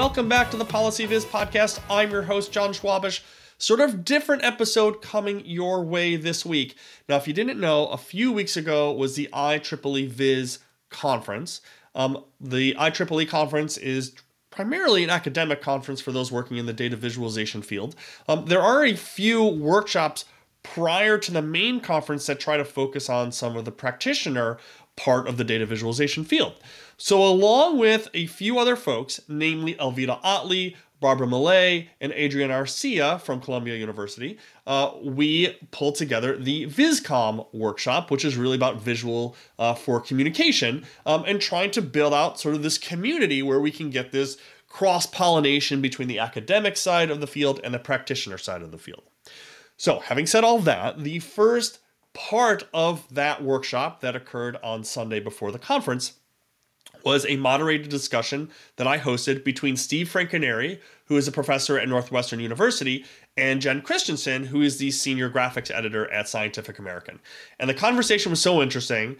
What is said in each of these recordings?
welcome back to the PolicyViz podcast. I'm your host, Jon Schwabish. Sort of different episode coming your way this week. Now, if you didn't know, a few weeks ago was the IEEE VIS conference. Um, the IEEE conference is primarily an academic conference for those working in the data visualization field. Um, there are a few workshops prior to the main conference that try to focus on some of the practitioner part of the data visualization field. So, along with a few other folks, namely Alvitta Ottley, Barbara Millay, and Adrian Arcia from Columbia University, uh, we pulled together the VisComm workshop, which is really about visual uh, for communication um, and trying to build out sort of this community where we can get this cross pollination between the academic side of the field and the practitioner side of the field. So, having said all that, the first part of that workshop that occurred on Sunday before the conference was a moderated discussion that I hosted between Steve Franconeri, who is a professor at Northwestern University, and Jen Christiansen, who is the senior graphics editor at Scientific American. And the conversation was so interesting,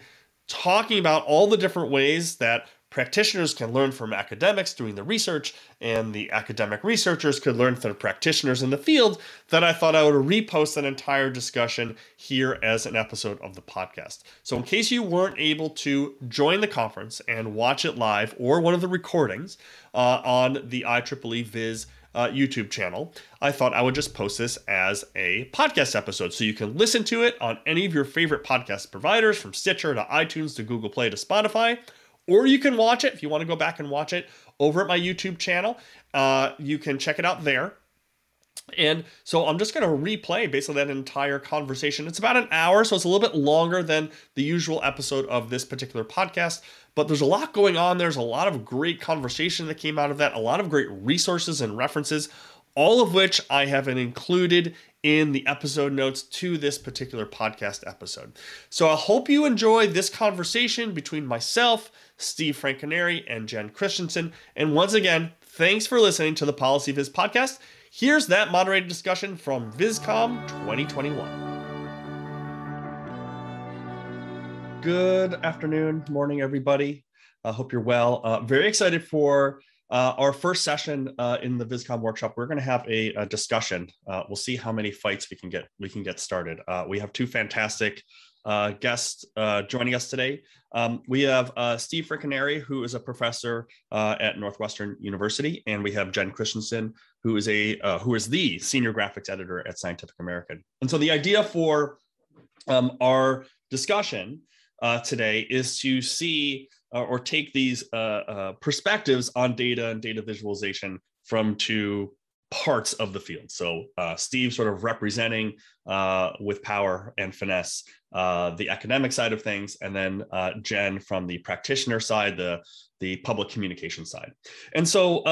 talking about all the different ways that practitioners can learn from academics doing the research, and the academic researchers could learn from practitioners in the field, that I thought I would repost that entire discussion here as an episode of the podcast. So, in case you weren't able to join the conference and watch it live or one of the recordings uh, on the IEEE VIS uh, YouTube channel, I thought I would just post this as a podcast episode. So you can listen to it on any of your favorite podcast providers from Stitcher to iTunes to Google Play to Spotify or you can watch it if you want to go back and watch it over at my YouTube channel. Uh, you can check it out there. And so I'm just going to replay basically that entire conversation. It's about an hour, so it's a little bit longer than the usual episode of this particular podcast. But there's a lot going on. There's a lot of great conversation that came out of that, a lot of great resources and references, all of which I have included in the episode notes to this particular podcast episode. So I hope you enjoy this conversation between myself, Steve Franconeri, and Jen Christiansen. And once again, thanks for listening to the PolicyViz podcast. Here's that moderated discussion from VisComm 2021. Good afternoon, morning, everybody. I hope you're well. Uh, very excited for uh, our first session uh, in the VisComm workshop, we're going to have a, a discussion. Uh, we'll see how many fights we can get. We can get started. Uh, we have two fantastic uh, guests uh, joining us today. Um, we have Steve Franconeri, who is a professor at Northwestern University, and we have Jen Christiansen, who is a who is the senior graphics editor at Scientific American. And so the idea for um, our discussion today is to see uh, or take these uh, uh, perspectives on data and data visualization from two parts of the field. So uh, Steve sort of representing uh, with power and finesse uh, the academic side of things, and then Jen from the practitioner side, the the public communication side. And so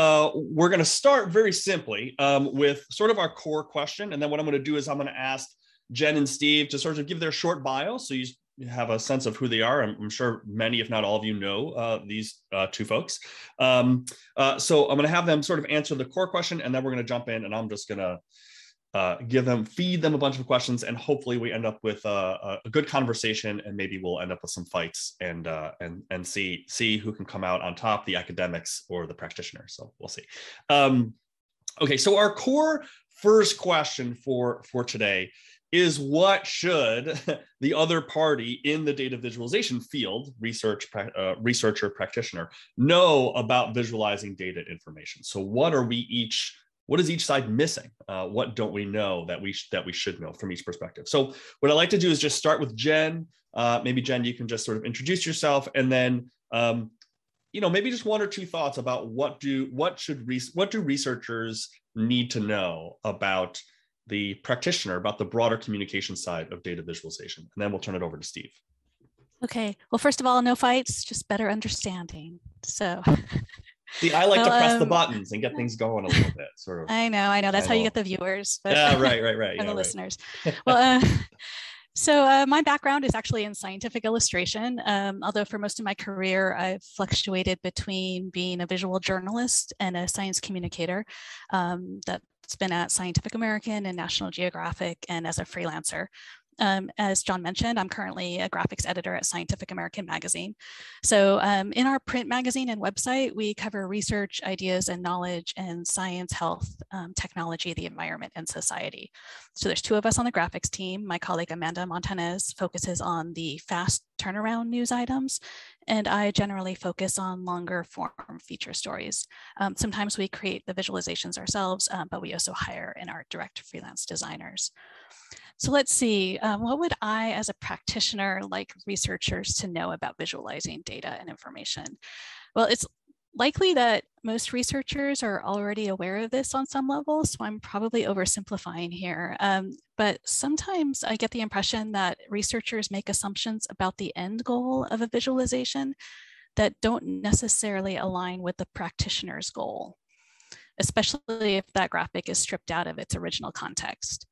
we're going to start very simply um, with sort of our core question, and then what I'm going to do is I'm going to ask Jen and Steve to sort of give their short bio. So you have a sense of who they are. I'm, I'm sure many, if not all of you, know uh, these uh, two folks. Um, uh, so I'm going to have them sort of answer the core question, and then we're going to jump in, and I'm just going to uh, give them, feed them a bunch of questions, and hopefully we end up with a, a good conversation, and maybe we'll end up with some fights, and uh, and and see see who can come out on top, the academics or the practitioner. So we'll see. Um, okay, so our core first question for for today is what should the other party in the data visualization field, research uh, researcher practitioner, know about visualizing data information? So what are we each what is each side missing? Uh, what don't we know that we sh- that we should know from each perspective? So what I like to do is just start with Jen. Uh, maybe Jen, you can just sort of introduce yourself, and then um, you know maybe just one or two thoughts about what do what should re- what do researchers need to know about the practitioner about the broader communication side of data visualization. And then we'll turn it over to Steve. Okay. Well, first of all, no fights, just better understanding. So. See, I like well, to press um, the buttons and get things going a little bit, sort of. I know, I know. That's how you get the viewers. But, yeah, right, right, right. and yeah, the right. listeners. well, uh, so uh, my background is actually in scientific illustration. Um, although for most of my career, I've fluctuated between being a visual journalist and a science communicator. Um, that been at Scientific American and National Geographic and as a freelancer. Um, as Jon mentioned, I'm currently a graphics editor at Scientific American Magazine. So um, in our print magazine and website, we cover research, ideas, and knowledge in science, health, um, technology, the environment, and society. So there's two of us on the graphics team. My colleague Amanda Montanez focuses on the fast turnaround news items, and I generally focus on longer form feature stories. Um, sometimes we create the visualizations ourselves, um, but we also hire and art direct freelance designers. So let's see, um, what would I as a practitioner like researchers to know about visualizing data and information? Well, it's likely that most researchers are already aware of this on some level, so I'm probably oversimplifying here. Um, but sometimes I get the impression that researchers make assumptions about the end goal of a visualization that don't necessarily align with the practitioner's goal, especially if that graphic is stripped out of its original context.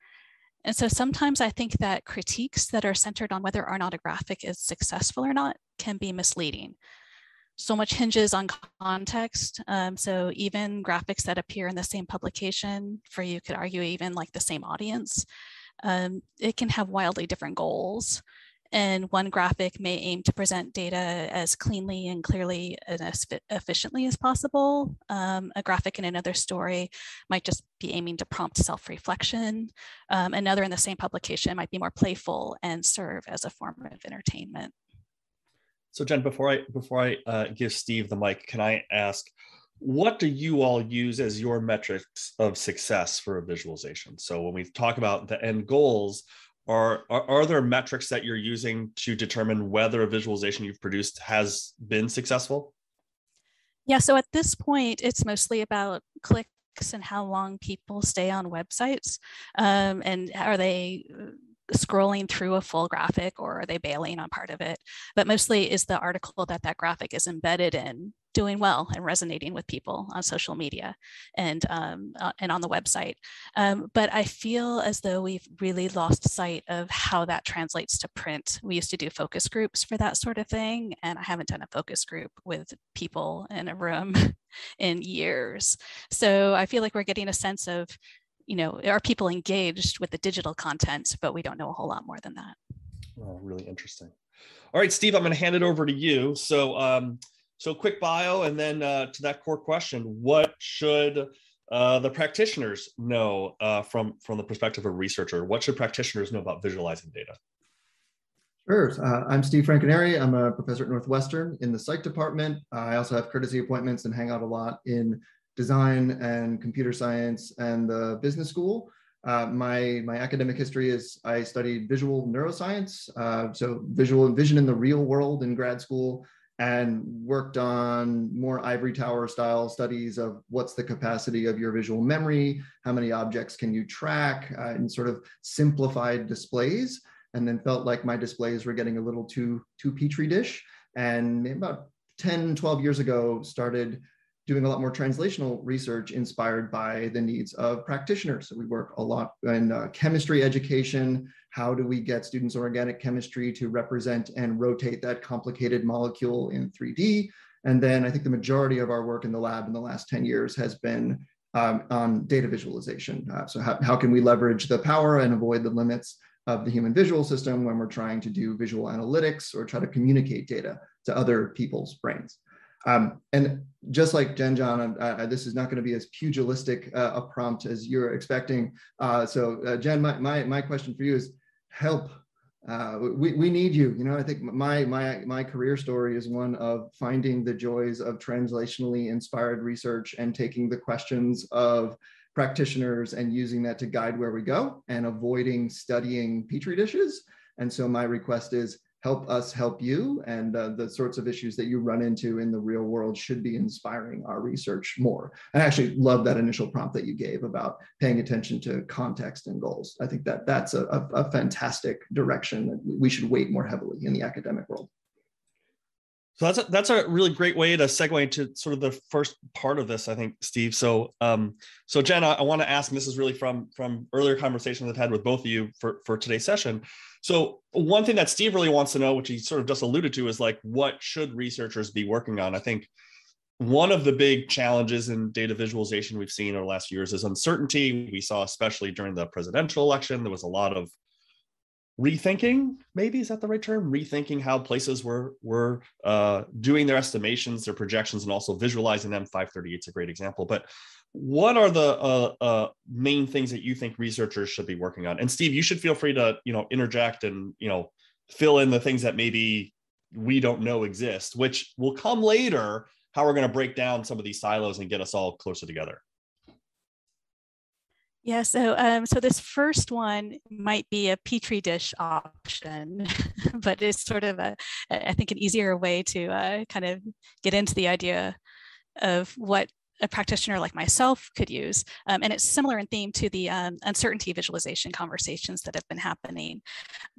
And so sometimes I think that critiques that are centered on whether or not a graphic is successful or not can be misleading. So much hinges on context. Um, so even graphics that appear in the same publication, for you could argue even like the same audience, um, it can have wildly different goals. And one graphic may aim to present data as cleanly and clearly and as efficiently as possible. Um, a graphic in another story might just be aiming to prompt self-reflection. Um, another in the same publication might be more playful and serve as a form of entertainment. So Jen, before I before I uh, give Steve the mic, can I ask, what do you all use as your metrics of success for a visualization? So when we talk about the end goals, are, are, are there metrics that you're using to determine whether a visualization you've produced has been successful? Yeah, so at this point, it's mostly about clicks and how long people stay on websites, um, and are they uh, scrolling through a full graphic or are they bailing on part of it? But mostly is the article that that graphic is embedded in doing well and resonating with people on social media and um, uh, and on the website. Um, but I feel as though we've really lost sight of how that translates to print. We used to do focus groups for that sort of thing, and I haven't done a focus group with people in a room in years. So I feel like we're getting a sense of, you know, are people engaged with the digital content, but we don't know a whole lot more than that. Oh, really interesting. All right, Steve, I'm going to hand it over to you. So, um, so quick bio, and then uh, to that core question: What should uh, the practitioners know uh, from from the perspective of a researcher? What should practitioners know about visualizing data? Sure. Uh, I'm Steve Franconeri. I'm a professor at Northwestern in the psych department. I also have courtesy appointments and hang out a lot in design and computer science and the business school. Uh, my, my academic history is I studied visual neuroscience, uh, so visual vision in the real world in grad school, and worked on more ivory tower style studies of what's the capacity of your visual memory, how many objects can you track, uh, and sort of simplified displays. And then felt like my displays were getting a little too too petri dish. And about 10, 12 years ago, started doing a lot more translational research inspired by the needs of practitioners. So we work a lot in uh, chemistry education. How do we get students organic chemistry to represent and rotate that complicated molecule in 3D? And then I think the majority of our work in the lab in the last 10 years has been um, on data visualization. Uh, so how, how can we leverage the power and avoid the limits of the human visual system when we're trying to do visual analytics or try to communicate data to other people's brains? Um, and just like Jen John, uh, this is not going to be as pugilistic uh, a prompt as you're expecting. Uh, so uh, Jen, my, my, my question for you is help. Uh, we, we need you. You know, I think my, my, my career story is one of finding the joys of translationally inspired research and taking the questions of practitioners and using that to guide where we go and avoiding studying petri dishes. And so my request is help us help you and uh, the sorts of issues that you run into in the real world should be inspiring our research more. I actually love that initial prompt that you gave about paying attention to context and goals. I think that that's a, a, a fantastic direction that we should weight more heavily in the academic world so that's a, that's a really great way to segue into sort of the first part of this, I think, Steve. So, um, so Jen, I, I want to ask, and this is really from from earlier conversations I've had with both of you for for today's session. So, one thing that Steve really wants to know, which he sort of just alluded to, is like, what should researchers be working on? I think one of the big challenges in data visualization we've seen over the last years is uncertainty. We saw, especially during the presidential election, there was a lot of rethinking maybe is that the right term? Rethinking how places were were uh, doing their estimations their projections and also visualizing them. 538 is a great example but what are the uh, uh, main things that you think researchers should be working on? And steve you should feel free to you know interject and you know fill in the things that maybe we don't know exist which will come later how we're going to break down some of these silos and get us all closer together yeah, so um, so this first one might be a petri dish option, but it's sort of a I think an easier way to uh, kind of get into the idea of what a practitioner like myself could use. Um, and it's similar in theme to the um, uncertainty visualization conversations that have been happening.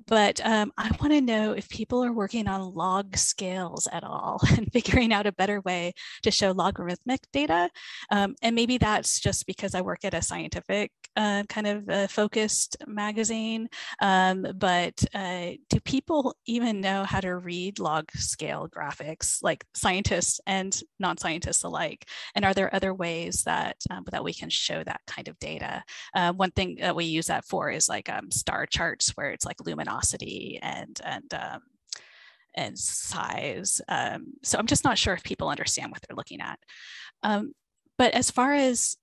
But um, I want to know if people are working on log scales at all and figuring out a better way to show logarithmic data. Um, and maybe that's just because I work at a scientific uh, kind of uh, focused magazine. Um, but uh, do people even know how to read log scale graphics, like scientists and non-scientists alike? And are there there other ways that um, that we can show that kind of data? Uh, one thing that we use that for is like um, star charts where it's like luminosity and and um, and size. Um, so I'm just not sure if people understand what they're looking at. Um, but as far as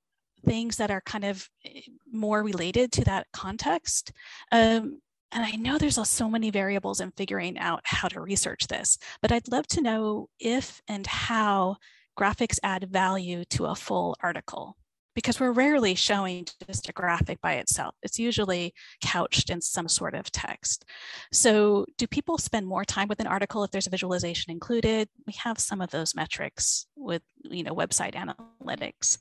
things that are kind of eh, more related to that context, um, and I know there's so many variables in figuring out how to research this, but I'd love to know if and how graphics add value to a full article because we're rarely showing just a graphic by itself. It's usually couched in some sort of text. So do people spend more time with an article if there's a visualization included? We have some of those metrics with you know, website analytics,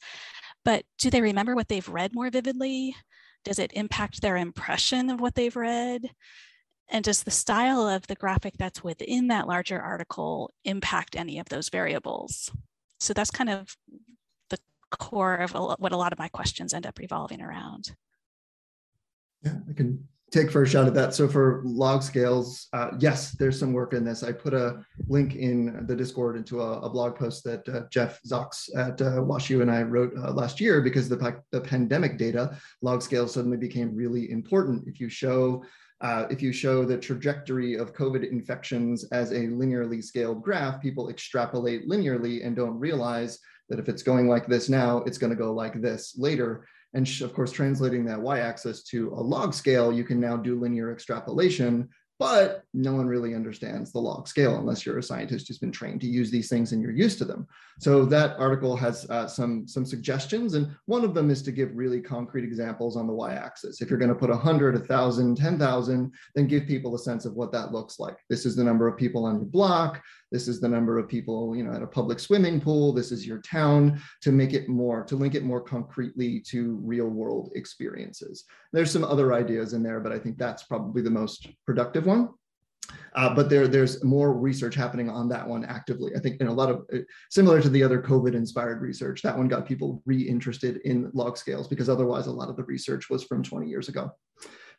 but do they remember what they've read more vividly? Does it impact their impression of what they've read? And does the style of the graphic that's within that larger article impact any of those variables? So that's kind of the core of what a lot of my questions end up revolving around. Yeah, I can take first shot at that. So for log scales, uh, yes, there's some work in this. I put a link in the Discord into a, a blog post that uh, Jeff Zacks at uh, WashU and I wrote uh, last year because the, the pandemic data, log scales suddenly became really important. If you show uh, if you show the trajectory of COVID infections as a linearly scaled graph, people extrapolate linearly and don't realize that if it's going like this now, it's going to go like this later. And of course, translating that y-axis to a log scale, you can now do linear extrapolation but no one really understands the log scale unless you're a scientist who's been trained to use these things and you're used to them. So that article has uh, some, some suggestions, and one of them is to give really concrete examples on the y-axis. If you're gonna put 100, 1,000, 10,000, then give people a sense of what that looks like. This is the number of people on your block, this is the number of people you know, at a public swimming pool, this is your town, to make it more, to link it more concretely to real world experiences. There's some other ideas in there, but I think that's probably the most productive one. Uh, but there, there's more research happening on that one actively. I think in a lot of uh, similar to the other COVID-inspired research, that one got people re-interested in log scales because otherwise a lot of the research was from 20 years ago.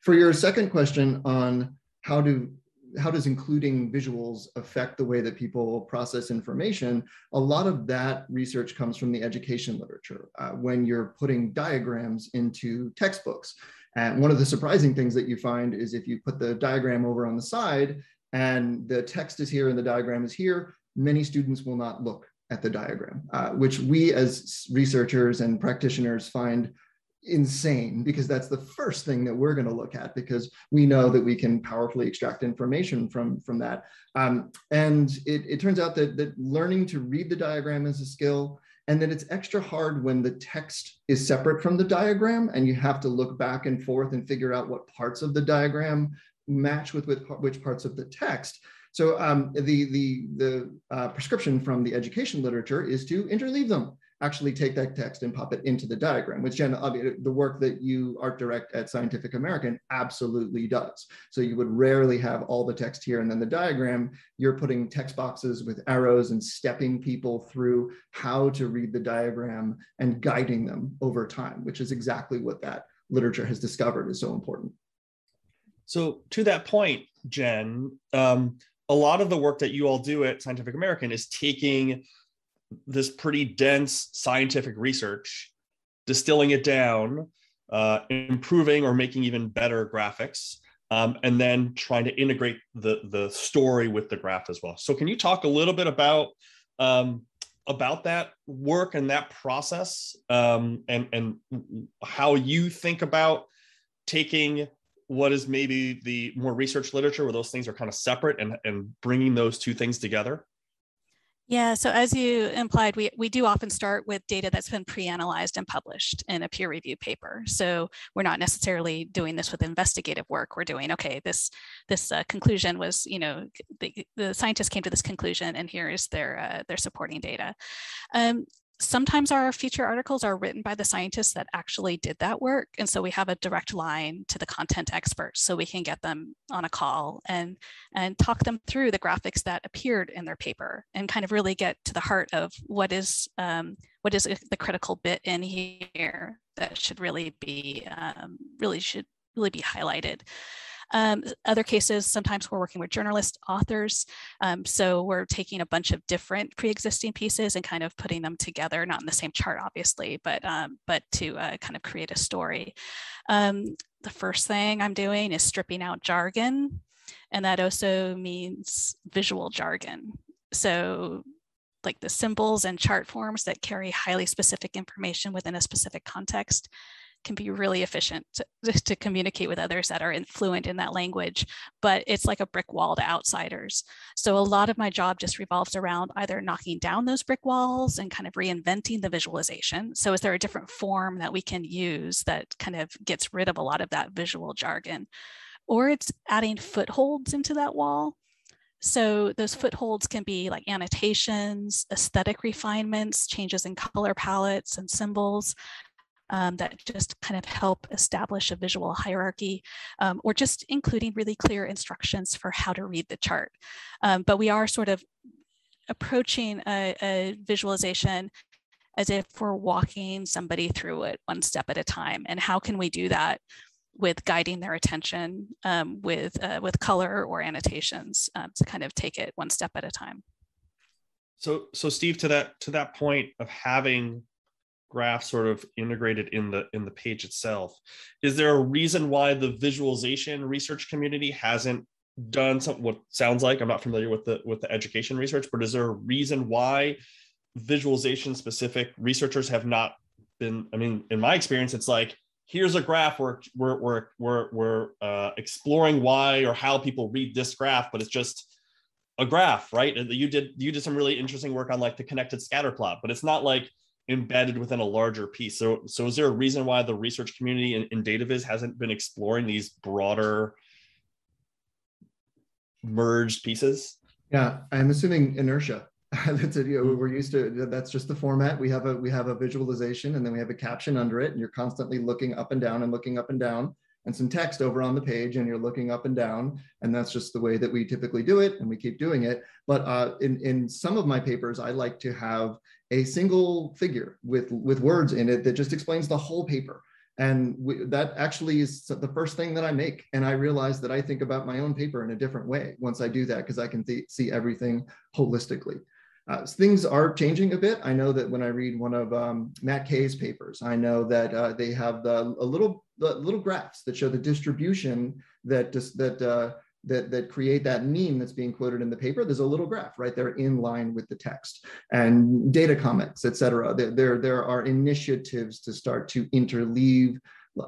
For your second question on how do how does including visuals affect the way that people process information? A lot of that research comes from the education literature. Uh, when you're putting diagrams into textbooks, and one of the surprising things that you find is if you put the diagram over on the side and the text is here and the diagram is here, many students will not look at the diagram, uh, which we as researchers and practitioners find insane because that's the first thing that we're going to look at because we know that we can powerfully extract information from from that. Um, and it, it turns out that that learning to read the diagram is a skill and that it's extra hard when the text is separate from the diagram and you have to look back and forth and figure out what parts of the diagram match with, with which parts of the text. So um, the the the uh, prescription from the education literature is to interleave them actually take that text and pop it into the diagram, which Jen, the work that you art direct at Scientific American absolutely does. So you would rarely have all the text here and then the diagram, you're putting text boxes with arrows and stepping people through how to read the diagram and guiding them over time, which is exactly what that literature has discovered is so important. So to that point, Jen, um, a lot of the work that you all do at Scientific American is taking this pretty dense scientific research, distilling it down, uh, improving or making even better graphics, um, and then trying to integrate the the story with the graph as well. So can you talk a little bit about um, about that work and that process um, and and how you think about taking what is maybe the more research literature where those things are kind of separate and, and bringing those two things together yeah, so as you implied, we, we do often start with data that's been pre-analyzed and published in a peer review paper. So we're not necessarily doing this with investigative work. We're doing, okay, this this uh, conclusion was, you know, the, the scientists came to this conclusion and here is their, uh, their supporting data. Um, sometimes our feature articles are written by the scientists that actually did that work. And so we have a direct line to the content experts so we can get them on a call and, and talk them through the graphics that appeared in their paper and kind of really get to the heart of what is, um, what is the critical bit in here that should really be, um, really should really be highlighted. Um, other cases, sometimes we're working with journalist authors. Um, so we're taking a bunch of different pre-existing pieces and kind of putting them together, not in the same chart, obviously, but, um, but to uh, kind of create a story. Um, the first thing I'm doing is stripping out jargon. And that also means visual jargon. So like the symbols and chart forms that carry highly specific information within a specific context can be really efficient to, to communicate with others that are fluent in that language, but it's like a brick wall to outsiders. So a lot of my job just revolves around either knocking down those brick walls and kind of reinventing the visualization. So is there a different form that we can use that kind of gets rid of a lot of that visual jargon? Or it's adding footholds into that wall. So those footholds can be like annotations, aesthetic refinements, changes in color palettes and symbols, um, that just kind of help establish a visual hierarchy um, or just including really clear instructions for how to read the chart. Um, but we are sort of approaching a, a, visualization as if we're walking somebody through it one step at a time. And how can we do that with guiding their attention um, with, uh, with color or annotations um, to kind of take it one step at a time. So, so Steve, to that to that point of having graph sort of integrated in the in the page itself. Is there a reason why the visualization research community hasn't done some what sounds like i'm not familiar with the with the education research but is there a reason why visualization specific researchers have not been i mean in my experience it's like here's a graph we're we're we're we're, we're uh, exploring why or how people read this graph but it's just a graph right? You did you did some really interesting work on like the connected scatter plot but it's not like embedded within a larger piece. So, so is there a reason why the research community in, in DataViz hasn't been exploring these broader merged pieces? Yeah, I'm assuming inertia. that's it. You know, we're used to that's just the format. We have a we have a visualization and then we have a caption under it, and you're constantly looking up and down and looking up and down and some text over on the page and you're looking up and down and that's just the way that we typically do it and we keep doing it but uh, in, in some of my papers i like to have a single figure with with words in it that just explains the whole paper. And we, that actually is the first thing that i make. And i realize that i think about my own paper in a different way once i do that because i can th- see everything holistically. Uh, things are changing a bit. I know that when I read one of um, Matt Kay's papers, I know that uh, they have the, a little the little graphs that show the distribution that just, that uh, that that create that meme that's being quoted in the paper. There's a little graph right there in line with the text and data comments, et cetera. There there, there are initiatives to start to interleave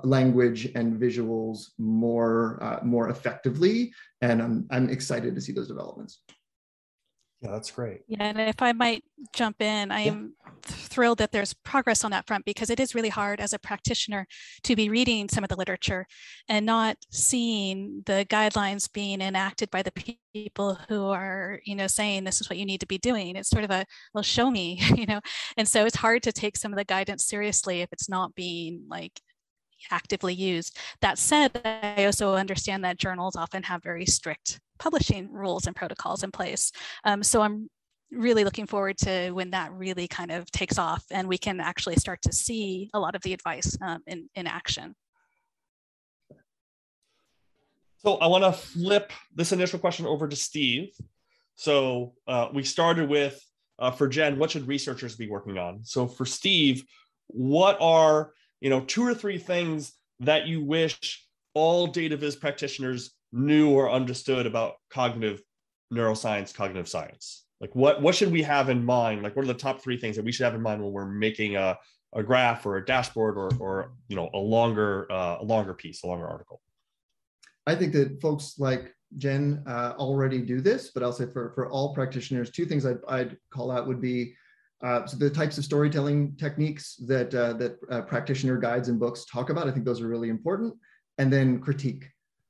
language and visuals more uh, more effectively, and I'm I'm excited to see those developments. Yeah, that's great. Yeah, and if I might jump in, I am thrilled that there's progress on that front because it is really hard as a practitioner to be reading some of the literature and not seeing the guidelines being enacted by the people who are, you know, saying this is what you need to be doing. It's sort of a, well, show me, you know, and so it's hard to take some of the guidance seriously if it's not being like actively used. That said, I also understand that journals often have very strict publishing rules and protocols in place. Um, so I'm really looking forward to when that really kind of takes off and we can actually start to see a lot of the advice um, in, in action. So I want to flip this initial question over to Steve. So uh, we started with, uh, for Jen, what should researchers be working on? So for Steve, what are you know two or three things that you wish all data viz practitioners knew or understood about cognitive neuroscience, cognitive science? Like what what should we have in mind? Like what are the top three things that we should have in mind when we're making a, a graph or a dashboard or or you know a longer uh, a longer piece, a longer article? I think that folks like Jen uh, already do this, but I'll say for, for all practitioners, two things I'd, I'd call out would be uh, so the types of storytelling techniques that uh, that uh, practitioner guides and books talk about. I think those are really important, and then critique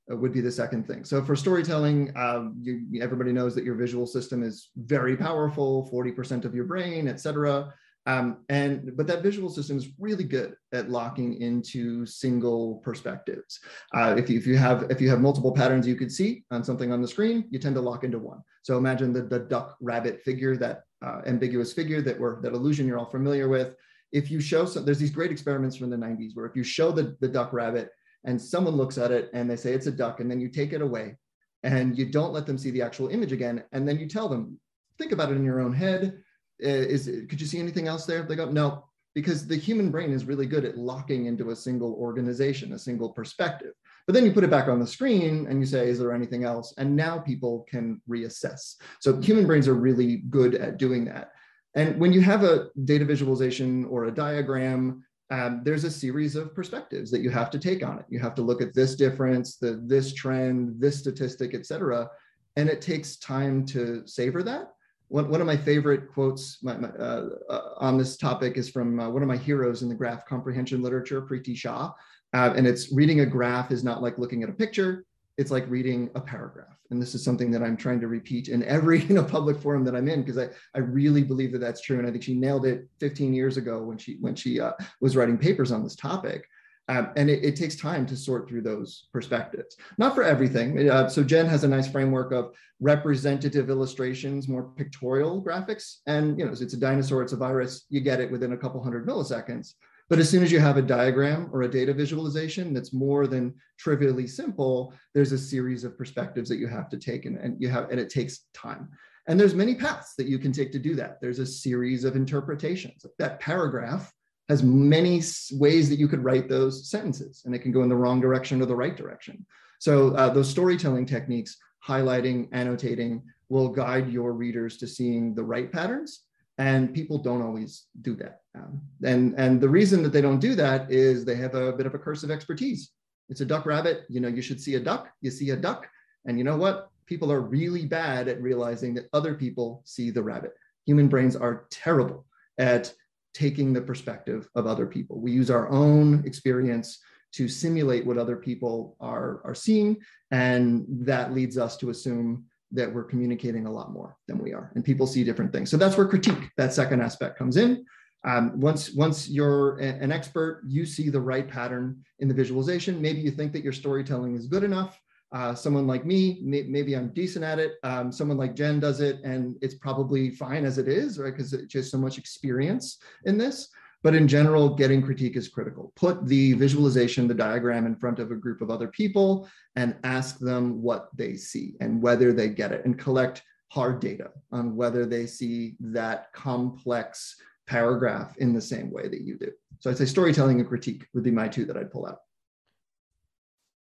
would be the second thing. So for storytelling, um, you, everybody knows that your visual system is very powerful, 40% of your brain, et cetera. Um, and but that visual system is really good at locking into single perspectives. Uh, if, you, if you have if you have multiple patterns you could see on something on the screen, you tend to lock into one. So imagine the, the duck rabbit figure, that uh, ambiguous figure that we're that illusion you're all familiar with. If you show some, there's these great experiments from the 90s where if you show the, the duck rabbit and someone looks at it and they say it's a duck, and then you take it away and you don't let them see the actual image again, and then you tell them, think about it in your own head is could you see anything else there? They go, no, because the human brain is really good at locking into a single organization, a single perspective. But then you put it back on the screen and you say, is there anything else? And now people can reassess. So human brains are really good at doing that. And when you have a data visualization or a diagram, um, there's a series of perspectives that you have to take on it. You have to look at this difference, the this trend, this statistic, et cetera. And it takes time to savor that one, one of my favorite quotes my, my, uh, uh, on this topic is from uh, one of my heroes in the graph comprehension literature, Priti Shah. Uh, and it's reading a graph is not like looking at a picture, it's like reading a paragraph. And this is something that I'm trying to repeat in every you know, public forum that I'm in, because I, I really believe that that's true. And I think she nailed it 15 years ago when she, when she uh, was writing papers on this topic. Um, and it, it, takes time to sort through those perspectives. Not for everything. Uh, so Jen has a nice framework of representative illustrations, more pictorial graphics. And you know, it's a dinosaur, it's a virus, you get it within a couple hundred milliseconds. But as soon as you have a diagram or a data visualization that's more than trivially simple, there's a series of perspectives that you have to take and, and you have, and it takes time. And there's many paths that you can take to do that. There's a series of interpretations. That paragraph has many ways that you could write those sentences and it can go in the wrong direction or the right direction. So uh, those storytelling techniques, highlighting, annotating, will guide your readers to seeing the right patterns. And people don't always do that. Um, and, and the reason that they don't do that is they have a bit of a curse of expertise. It's a duck rabbit, you know, you should see a duck, you see a duck. And you know what? People are really bad at realizing that other people see the rabbit. Human brains are terrible at taking the perspective of other people. We use our own experience to simulate what other people are, are seeing, and that leads us to assume that we're communicating a lot more than we are, and people see different things. So that's where critique, that second aspect, comes in. Um, once, once you're an expert, you see the right pattern in the visualization. Maybe you think that your storytelling is good enough, uh, someone like me, may, maybe I'm decent at it. Um, someone like Jen does it, and it's probably fine as it is, right? Because it's just so much experience in this. But in general, getting critique is critical. Put the visualization, the diagram in front of a group of other people and ask them what they see and whether they get it, and collect hard data on whether they see that complex paragraph in the same way that you do. So I'd say storytelling and critique would be my two that I'd pull out.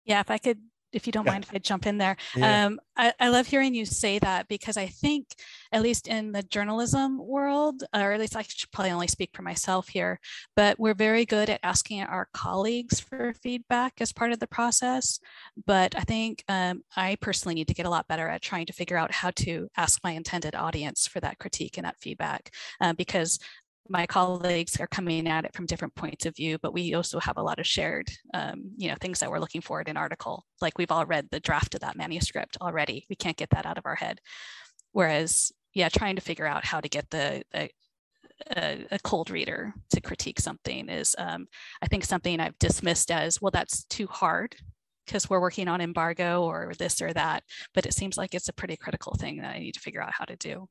Yeah, if I could if you don't yeah. mind if I jump in there. Yeah. Um, I, I, love hearing you say that because I think, at least in the journalism world, or at least I should probably only speak for myself here, but we're very good at asking our colleagues for feedback as part of the process. But I think um, I personally need to get a lot better at trying to figure out how to ask my intended audience for that critique and that feedback uh, because my colleagues are coming at it from different points of view, but we also have a lot of shared, um, you know, things that we're looking for in an article. Like we've all read the draft of that manuscript already. We can't get that out of our head. Whereas, yeah, trying to figure out how to get the, the a, a, cold reader to critique something is, um, I think, something I've dismissed as well. That's too hard because we're working on embargo or this or that. But it seems like it's a pretty critical thing that I need to figure out how to do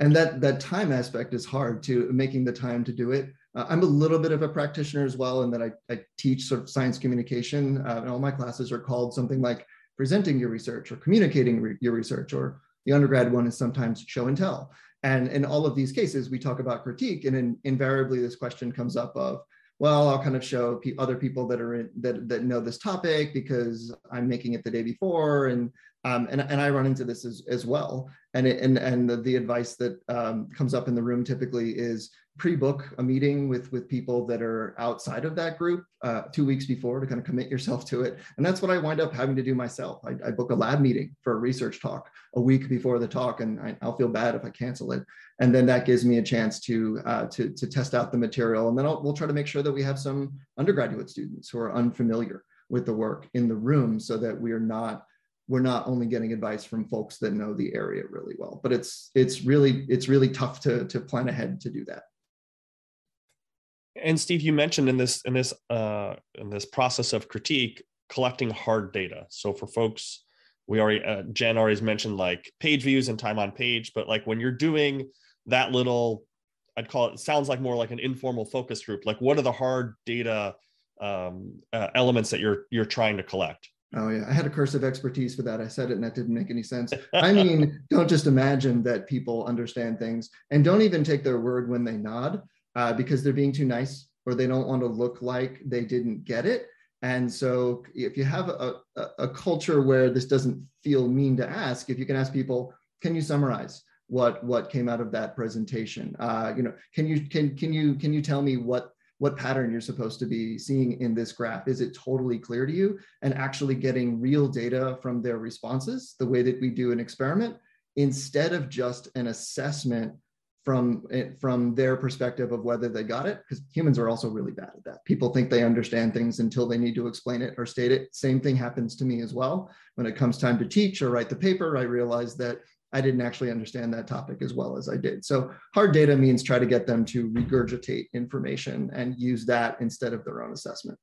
and that that time aspect is hard to making the time to do it. Uh, i'm a little bit of a practitioner as well in that i, I teach sort of science communication uh, and all my classes are called something like presenting your research or communicating re- your research or the undergrad one is sometimes show and tell. And in all of these cases we talk about critique and in, invariably this question comes up of well, I'll kind of show pe- other people that are in, that that know this topic because I'm making it the day before, and um, and, and I run into this as, as well. And it, and and the, the advice that um, comes up in the room typically is pre-book a meeting with with people that are outside of that group uh, two weeks before to kind of commit yourself to it. And that's what I wind up having to do myself. I, I book a lab meeting for a research talk a week before the talk, and I, will feel bad if I cancel it. And then that gives me a chance to uh, to to test out the material, and then I'll, we'll try to make sure that we have some undergraduate students who are unfamiliar with the work in the room, so that we are not we're not only getting advice from folks that know the area really well but it's it's really it's really tough to to plan ahead to do that. And steve you mentioned in this in this uh in this process of critique collecting hard data. So for folks we already uh, jen already mentioned like page views and time on page but like when you're doing that little i'd call it, it sounds like more like an informal focus group like what are the hard data um, uh, elements that you're you're trying to collect Oh yeah, I had a curse of expertise for that. I said it and that didn't make any sense. I mean, don't just imagine that people understand things and don't even take their word when they nod uh, because they're being too nice or they don't want to look like they didn't get it. And so if you have a, a, a culture where this doesn't feel mean to ask, if you can ask people, can you summarize what what came out of that presentation? Uh, you know, can you can can you can you tell me what what pattern you're supposed to be seeing in this graph. Is it totally clear to you? And actually getting real data from their responses, the way that we do an experiment, instead of just an assessment from from their perspective of whether they got it because humans are also really bad at that people think they understand things until they need to explain it or state it same thing happens to me as well when it comes time to teach or write the paper i realize that I didn't actually understand that topic as well as I did. So hard data means try to get them to regurgitate information and use that instead of their own assessment.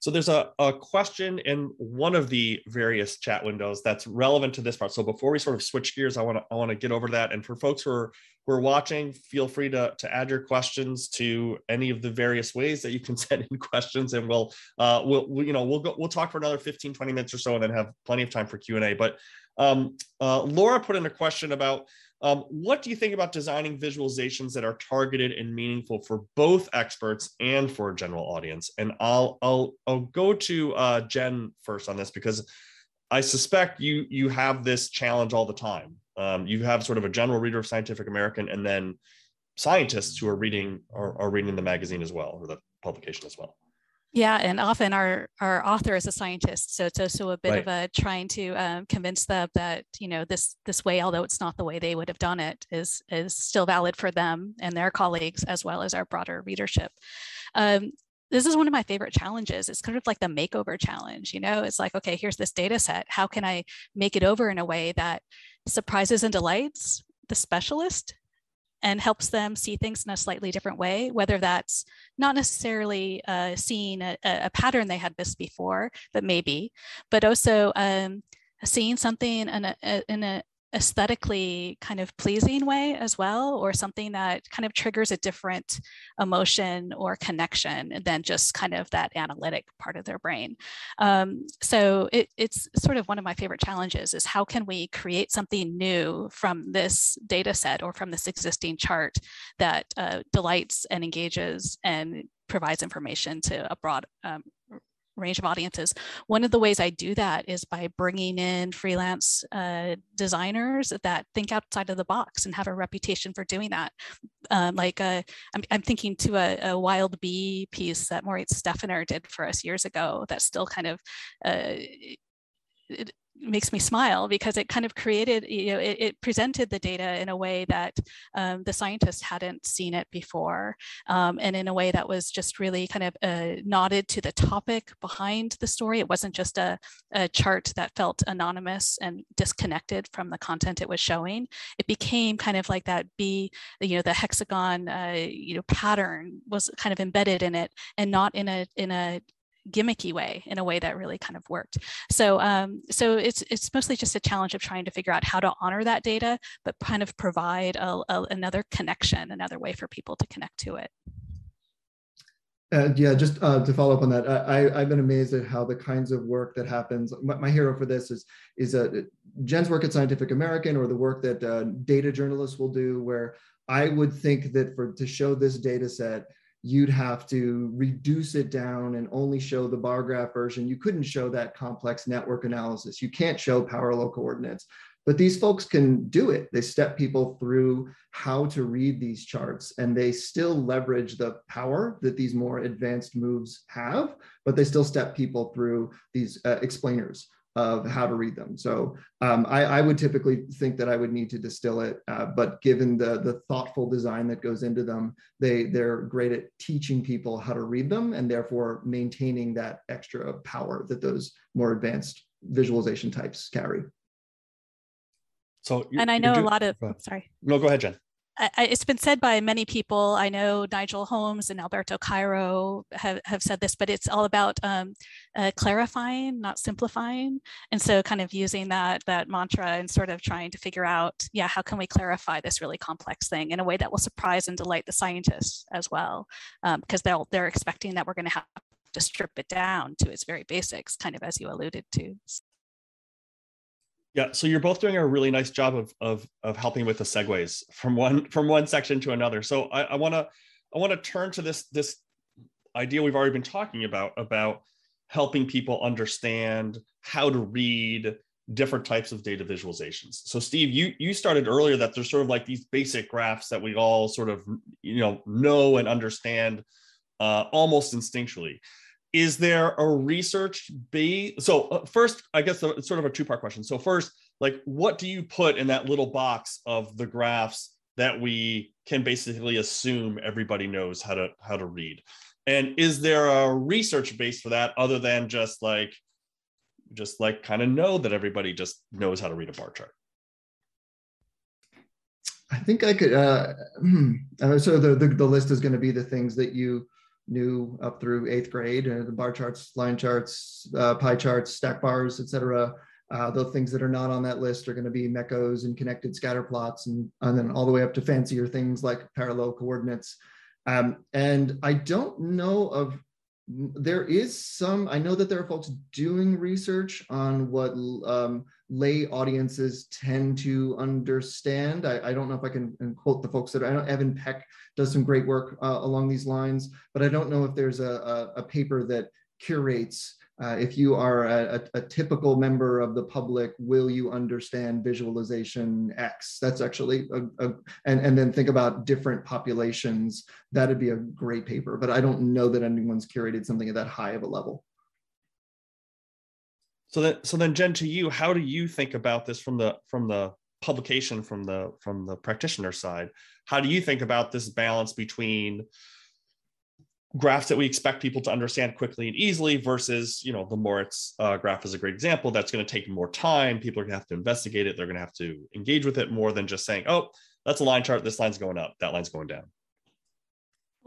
So there's a, a question in one of the various chat windows that's relevant to this part. So before we sort of switch gears, I want to I want to get over that. And for folks who are who are watching, feel free to, to add your questions to any of the various ways that you can send in questions, and we'll uh, we'll, we'll you know we'll go we'll talk for another 15 20 minutes or so, and then have plenty of time for Q and A. But um, uh, Laura put in a question about um, what do you think about designing visualizations that are targeted and meaningful for both experts and for a general audience? And I'll I'll I'll go to uh, Jen first on this because I suspect you you have this challenge all the time. Um, you have sort of a general reader of Scientific American, and then scientists who are reading are, are reading the magazine as well or the publication as well. Yeah, and often our our author is a scientist, so it's also a bit right. of a trying to um, convince them that you know this this way, although it's not the way they would have done it, is is still valid for them and their colleagues as well as our broader readership. Um, this is one of my favorite challenges. It's kind of like the makeover challenge. You know, it's like okay, here's this data set. How can I make it over in a way that surprises and delights the specialist and helps them see things in a slightly different way, whether that's not necessarily uh, seeing a, a, pattern they had missed before, but maybe, but also um, seeing something in a, in a aesthetically kind of pleasing way as well, or something that kind of triggers a different emotion or connection than just kind of that analytic part of their brain. Um, so it, it's sort of one of my favorite challenges is how can we create something new from this data set or from this existing chart that uh, delights and engages and provides information to a broad um, range of audiences. One of the ways I do that is by bringing in freelance uh, designers that think outside of the box and have a reputation for doing that. Um, like uh, I'm, I'm, thinking to a, a, wild bee piece that Moritz Stefaner did for us years ago that still kind of uh, it, makes me smile because it kind of created, you know, it, it presented the data in a way that um, the scientists hadn't seen it before, um, and in a way that was just really kind of uh, nodded to the topic behind the story. It wasn't just a, a, chart that felt anonymous and disconnected from the content it was showing. It became kind of like that bee, you know, the hexagon, uh, you know, pattern was kind of embedded in it, and not in a in a gimmicky way in a way that really kind of worked. So, um, so it's it's mostly just a challenge of trying to figure out how to honor that data, but kind of provide a, a, another connection, another way for people to connect to it. Uh, yeah, just uh, to follow up on that, I, I've been amazed at how the kinds of work that happens. My, my hero for this is is uh, Jen's work at Scientific American, or the work that uh, data journalists will do, where I would think that for to show this data set, you'd have to reduce it down and only show the bar graph version. You couldn't show that complex network analysis. You can't show parallel coordinates. But these folks can do it. They step people through how to read these charts and they still leverage the power that these more advanced moves have, but they still step people through these uh, explainers of how to read them. So um, I, I, would typically think that I would need to distill it, uh, but given the, the thoughtful design that goes into them, they, they're great at teaching people how to read them and therefore maintaining that extra power that those more advanced visualization types carry. So, and I know a lot of, sorry. No, go ahead, Jen. I, it's been said by many people. I know Nigel Holmes and Alberto Cairo have, have said this, but it's all about um, uh, clarifying, not simplifying. And so kind of using that, that mantra and sort of trying to figure out, yeah, how can we clarify this really complex thing in a way that will surprise and delight the scientists as well? Because um, they'll, they're expecting that we're going to have to strip it down to its very basics, kind of as you alluded to. Yeah, so you're both doing a really nice job of of of helping with the segues from one from one section to another. So I want to I want to turn to this this idea we've already been talking about about helping people understand how to read different types of data visualizations. So Steve, you you started earlier that there's sort of like these basic graphs that we all sort of you know know and understand uh, almost instinctually is there a research base so uh, first i guess it's sort of a two part question. So first like what do you put in that little box of the graphs that we can basically assume everybody knows how to how to read? And is there a research base for that other than just like just like kind of know that everybody just knows how to read a bar chart? I think i could uh so the, the the list is going to be the things that you knew up through eighth grade, uh, the bar charts, line charts, uh, pie charts, stack bars, etc. Uh, those things that are not on that list are going to be Mekkos and connected scatter plots, and, and then all the way up to fancier things like parallel coordinates. Um, and I don't know of there is some i know that there are folks doing research on what um, lay audiences tend to understand I, I, don't know if i can quote the folks that i know evan peck does some great work uh, along these lines but i don't know if there's a, a, a paper that curates uh, if you are a, a, typical member of the public, will you understand visualization X? That's actually, a, a, and, and then think about different populations. That'd be a great paper, but I don't know that anyone's curated something at that high of a level. So then, so then, Jen, to you, how do you think about this from the from the publication from the from the practitioner side? How do you think about this balance between graphs that we expect people to understand quickly and easily versus you know the moritz uh, graph is a great example that's going to take more time. People are going to have to investigate it. They're going to have to engage with it more than just saying oh that's a line chart. This line's going up. That line's going down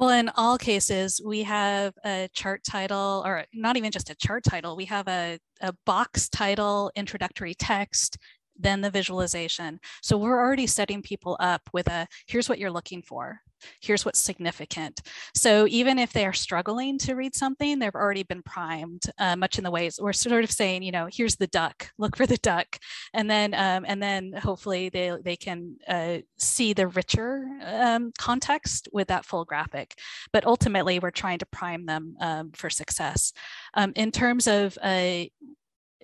well, in all cases, we have a chart title, or not even just a chart title, we have a, a box title, introductory text, then the visualization. So we're already setting people up with a here's what you're looking for. Here's what's significant. So even if they are struggling to read something, they've already been primed, uh, much in the ways we're sort of saying, you know, here's the duck, look for the duck, and then um, and then hopefully they they can uh, see the richer um, context with that full graphic. But ultimately, we're trying to prime them um, for success. Um, in terms of a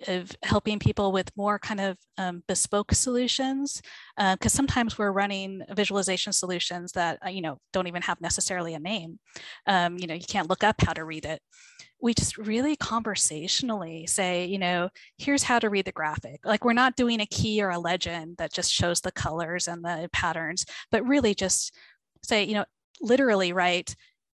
of helping people with more kind of um, bespoke solutions because uh, sometimes we're running visualization solutions that uh, you know don't even have necessarily a name. Um, you know you can't look up how to read it. We just really conversationally say you know here's how to read the graphic. Like we're not doing a key or a legend that just shows the colors and the patterns but really just say you know literally right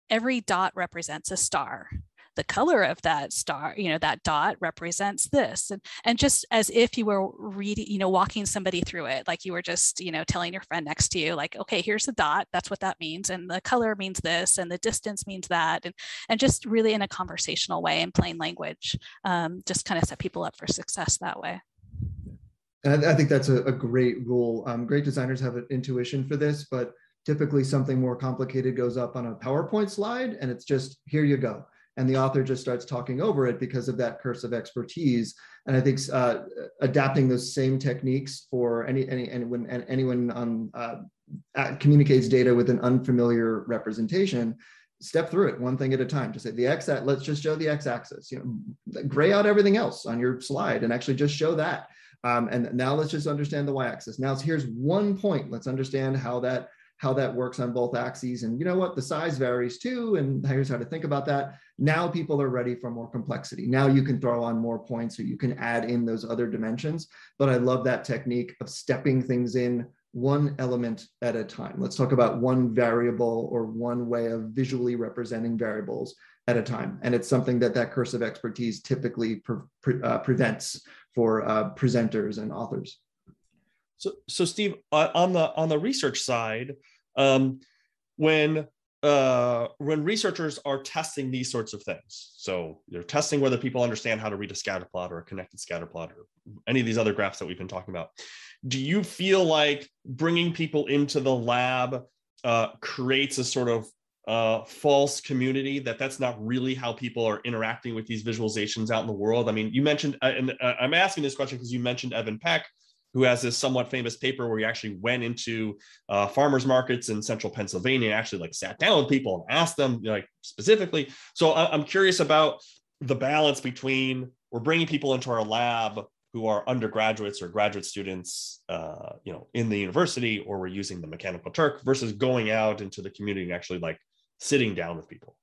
every dot represents a star the color of that star, you know, that dot represents this. And, and just as if you were reading, you know, walking somebody through it, like you were just, you know, telling your friend next to you, like, okay, here's the dot, that's what that means. And the color means this, and the distance means that. And, and just really in a conversational way in plain language, um, just kind of set people up for success that way. And I think that's a, a great rule. Um, great designers have an intuition for this, but typically something more complicated goes up on a PowerPoint slide and it's just, here you go and the author just starts talking over it because of that curse of expertise. And I think uh, adapting those same techniques for any any when anyone on uh, communicates data with an unfamiliar representation step through it one thing at a time. Just say the x let's just show the x-axis. You know, gray out everything else on your slide and actually just show that. Um, and now let's just understand the y-axis. Now here's one point. Let's understand how that how that works on both axes. And you know what? The size varies too. And here's how to think about that. Now people are ready for more complexity. Now you can throw on more points or you can add in those other dimensions. But I love that technique of stepping things in one element at a time. Let's talk about one variable or one way of visually representing variables at a time. And it's something that that curse of expertise typically pre pre uh, prevents for uh, presenters and authors. So, so Steve, on the on the research side, um, when uh, when researchers are testing these sorts of things, so they're testing whether people understand how to read a scatter plot or a connected scatter plot or any of these other graphs that we've been talking about do you feel like bringing people into the lab uh, creates a sort of uh, false community that that's not really how people are interacting with these visualizations out in the world? I mean you mentioned uh, and uh, i'm asking this question because you mentioned evan peck who has this somewhat famous paper where he actually went into uh, farmers markets in central Pennsylvania, and actually like sat down with people and asked them like specifically. So I'm curious about the balance between we're bringing people into our lab who are undergraduates or graduate students, uh, you know, in the university, or we're using the Mechanical Turk versus going out into the community and actually like sitting down with people?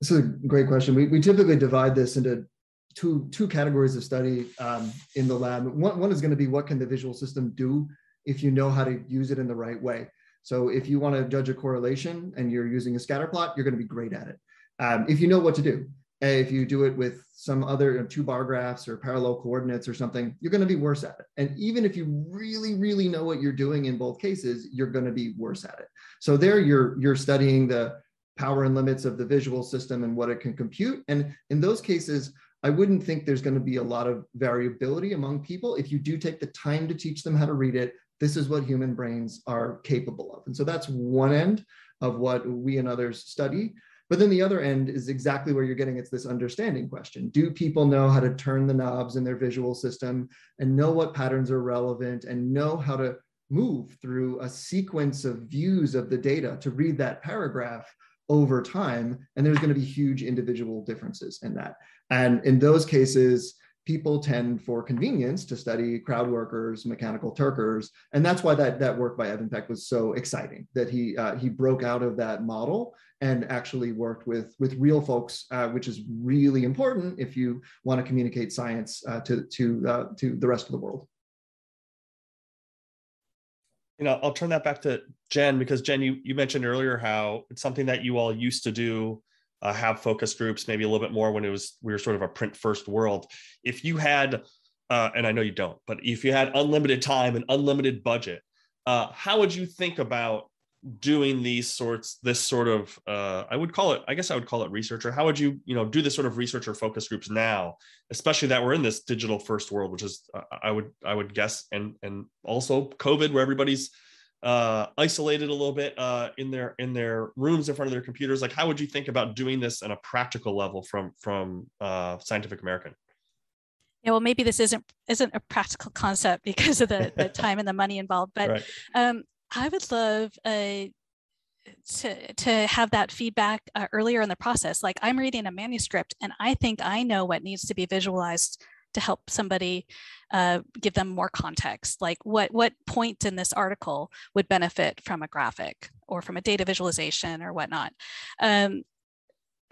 This is a great question. We, we typically divide this into two two categories of study um, in the lab. One, one is going to be what can the visual system do if you know how to use it in the right way. So if you want to judge a correlation and you're using a scatter plot, you're going to be great at it. Um, if you know what to do, if you do it with some other you know, two bar graphs or parallel coordinates or something, you're going to be worse at it. And even if you really, really know what you're doing in both cases, you're going to be worse at it. So there you're, you're studying the power and limits of the visual system and what it can compute. And in those cases, I wouldn't think there's going to be a lot of variability among people. If you do take the time to teach them how to read it, this is what human brains are capable of. And so that's one end of what we and others study. But then the other end is exactly where you're getting it's this understanding question. Do people know how to turn the knobs in their visual system and know what patterns are relevant and know how to move through a sequence of views of the data to read that paragraph over time? And there's going to be huge individual differences in that. And in those cases, people tend for convenience to study crowd workers, mechanical turkers. And that's why that, that work by Evan Peck was so exciting that he, uh, he broke out of that model and actually worked with, with real folks, uh, which is really important if you want to communicate science uh, to, to, uh, to the rest of the world. You know, I'll turn that back to Jen because Jen, you, you mentioned earlier how it's something that you all used to do uh, have focus groups maybe a little bit more when it was we were sort of a print first world. If you had uh, and i know you don't but if you had unlimited time and unlimited budget uh, how would you think about doing these sorts this sort of uh, i would call it i guess i would call it researcher. How would you you know do this sort of researcher focus groups now especially that we're in this digital first world which is uh, i would i would guess and and also covid where everybody's uh, isolated a little bit uh, in their in their rooms in front of their computers. Like how would you think about doing this on a practical level from from uh, scientific american? Yeah well maybe this isn't isn't a practical concept because of the, the time and the money involved but right. um, i would love uh, to, to have that feedback uh, earlier in the process. Like i'm reading a manuscript and i think i know what needs to be visualized to help somebody uh, give them more context. Like what what point in this article would benefit from a graphic or from a data visualization or whatnot? Um,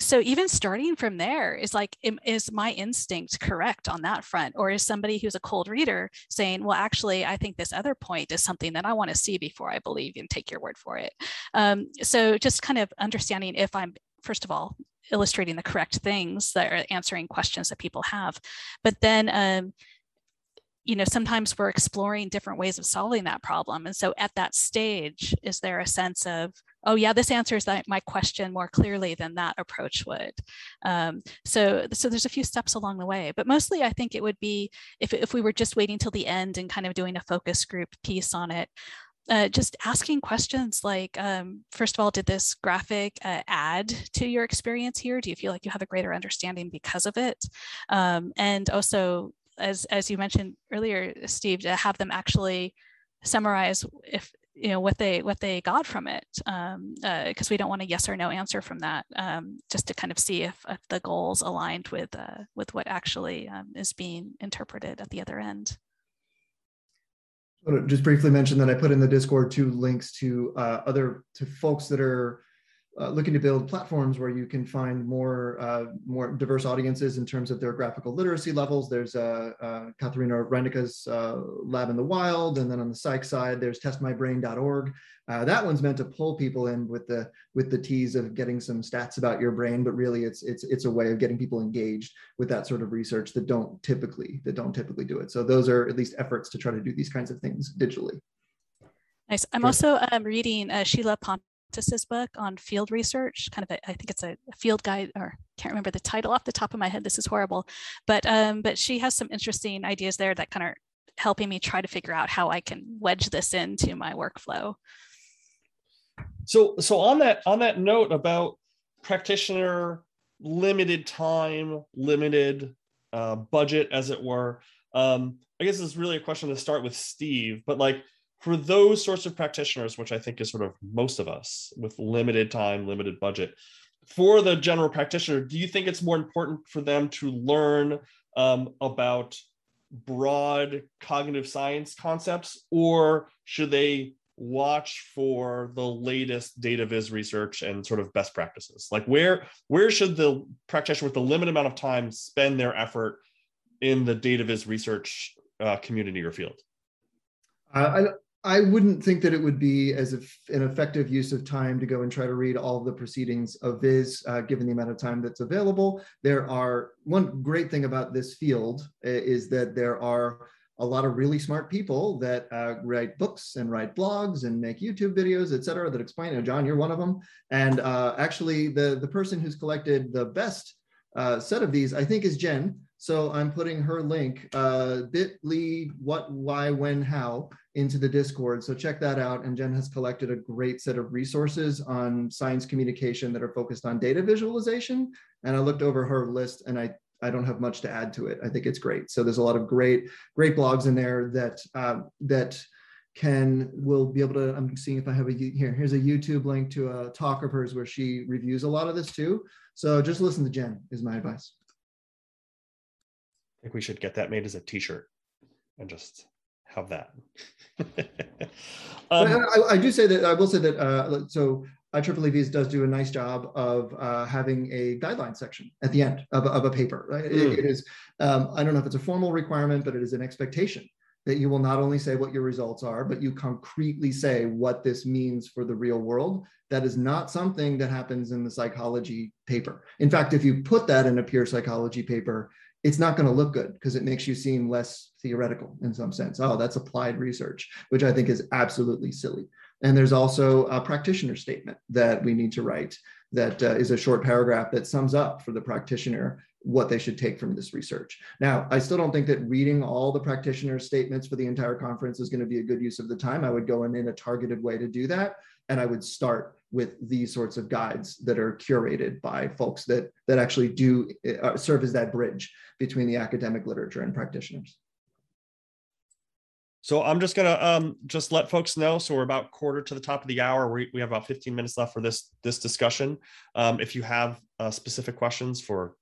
so even starting from there is like is my instinct correct on that front or is somebody who's a cold reader saying well actually i think this other point is something that i want to see before i believe and take your word for it um, so just kind of understanding if i'm first of all illustrating the correct things that are answering questions that people have. But then, um, you know, sometimes we're exploring different ways of solving that problem. And so at that stage, is there a sense of, oh yeah, this answers that, my question more clearly than that approach would. Um, so, so there's a few steps along the way, but mostly I think it would be if, if we were just waiting till the end and kind of doing a focus group piece on it, uh, just asking questions like, um, first of all, did this graphic uh, add to your experience here? Do you feel like you have a greater understanding because of it? Um, and also, as, as you mentioned earlier, Steve, to have them actually summarize if you know what they what they got from it because um, uh, we don't want a yes or no answer from that um, just to kind of see if, if the goals aligned with uh, with what actually um, is being interpreted at the other end. Just briefly mention that I put in the Discord two links to uh, other to folks that are uh, looking to build platforms where you can find more uh, more diverse audiences in terms of their graphical literacy levels. There's uh, uh, Katharina Reinecke's uh, Lab in the Wild, and then on the psych side, there's testmybrain.org. Uh, that one's meant to pull people in with the with the tease of getting some stats about your brain, but really it's it's it's a way of getting people engaged with that sort of research that don't typically that don't typically do it. So those are at least efforts to try to do these kinds of things digitally. Nice. I'm also um, reading uh, Sheila Pont Pontis's book on field research, kind of, a, I think it's a, field guide, or can't remember the title off the top of my head. This is horrible, but um, but she has some interesting ideas there that kind of helping me try to figure out how I can wedge this into my workflow. So so on that on that note about practitioner limited time, limited uh, budget, as it were. Um, I guess it's really a question to start with Steve, but like for those sorts of practitioners, which I think is sort of most of us with limited time, limited budget, for the general practitioner, do you think it's more important for them to learn um, about broad cognitive science concepts, or should they watch for the latest data viz research and sort of best practices? Like where where should the practitioner with the limited amount of time spend their effort in the data viz research uh, community or field? Uh, I wouldn't think that it would be as if an effective use of time to go and try to read all the proceedings of Viz, uh, given the amount of time that's available. There are one great thing about this field uh, is that there are a lot of really smart people that uh, write books and write blogs and make YouTube videos, et cetera, that explain it. Jon, you're one of them. And uh, actually, the, the person who's collected the best uh, set of these, I think, is Jen. So I'm putting her link, uh, bit.ly, what, why, when, how, into the Discord. So check that out. And Jen has collected a great set of resources on science communication that are focused on data visualization. And I looked over her list and I, I don't have much to add to it. I think it's great. So there's a lot of great, great blogs in there that, uh, that can will be able to i'm seeing if i have a here here's a youtube link to a talk of hers where she reviews a lot of this too so just listen to jen is my advice think we should get that made as a t-shirt and just have that. um, I, I, do say that I will say that uh, so IEEE VIS does do a nice job of uh, having a guideline section at the end of, of a paper. Right? Mm. It, it is um, I don't know if it's a formal requirement, but it is an expectation that you will not only say what your results are, but you concretely say what this means for the real world. That is not something that happens in the psychology paper. In fact, if you put that in a peer psychology paper, it's not going to look good because it makes you seem less theoretical in some sense. Oh, that's applied research, which I think is absolutely silly. And there's also a practitioner statement that we need to write that uh, is a short paragraph that sums up for the practitioner what they should take from this research. Now, I still don't think that reading all the practitioner statements for the entire conference is going to be a good use of the time. I would go in in a targeted way to do that. And I would start with these sorts of guides that are curated by folks that, that actually do uh, serve as that bridge between the academic literature and practitioners. So I'm just gonna um, just let folks know. So we're about quarter to the top of the hour. We, we have about 15 minutes left for this this discussion. Um, if you have uh, specific questions for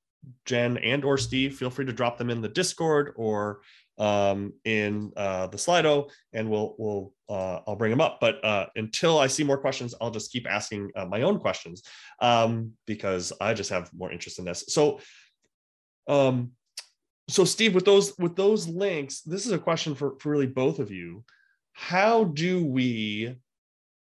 Jen and or Steve, feel free to drop them in the Discord or um, in uh, the Slido, and we'll we'll uh, I'll bring them up. But uh, until I see more questions, I'll just keep asking uh, my own questions um, because I just have more interest in this. So, um, so Steve, with those with those links, this is a question for, for really both of you. How do we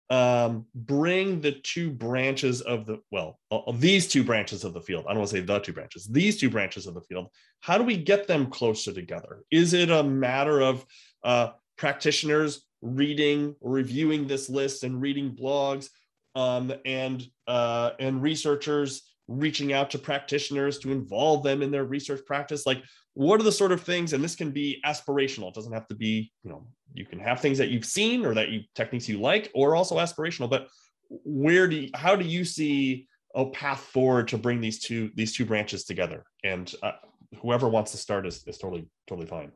um, bring the two branches of the well of these two branches of the field. I don't want to say the two branches these two branches of the field. How do we get them closer together? Is it a matter of uh, practitioners reading reviewing this list and reading blogs um, and uh, and researchers reaching out to practitioners to involve them in their research practice? Like what are the sort of things and this can be aspirational it doesn't have to be you know you can have things that you've seen or that you techniques you like or also aspirational but where do you, how do you see a path forward to bring these two these two branches together and uh, whoever wants to start is, is totally totally fine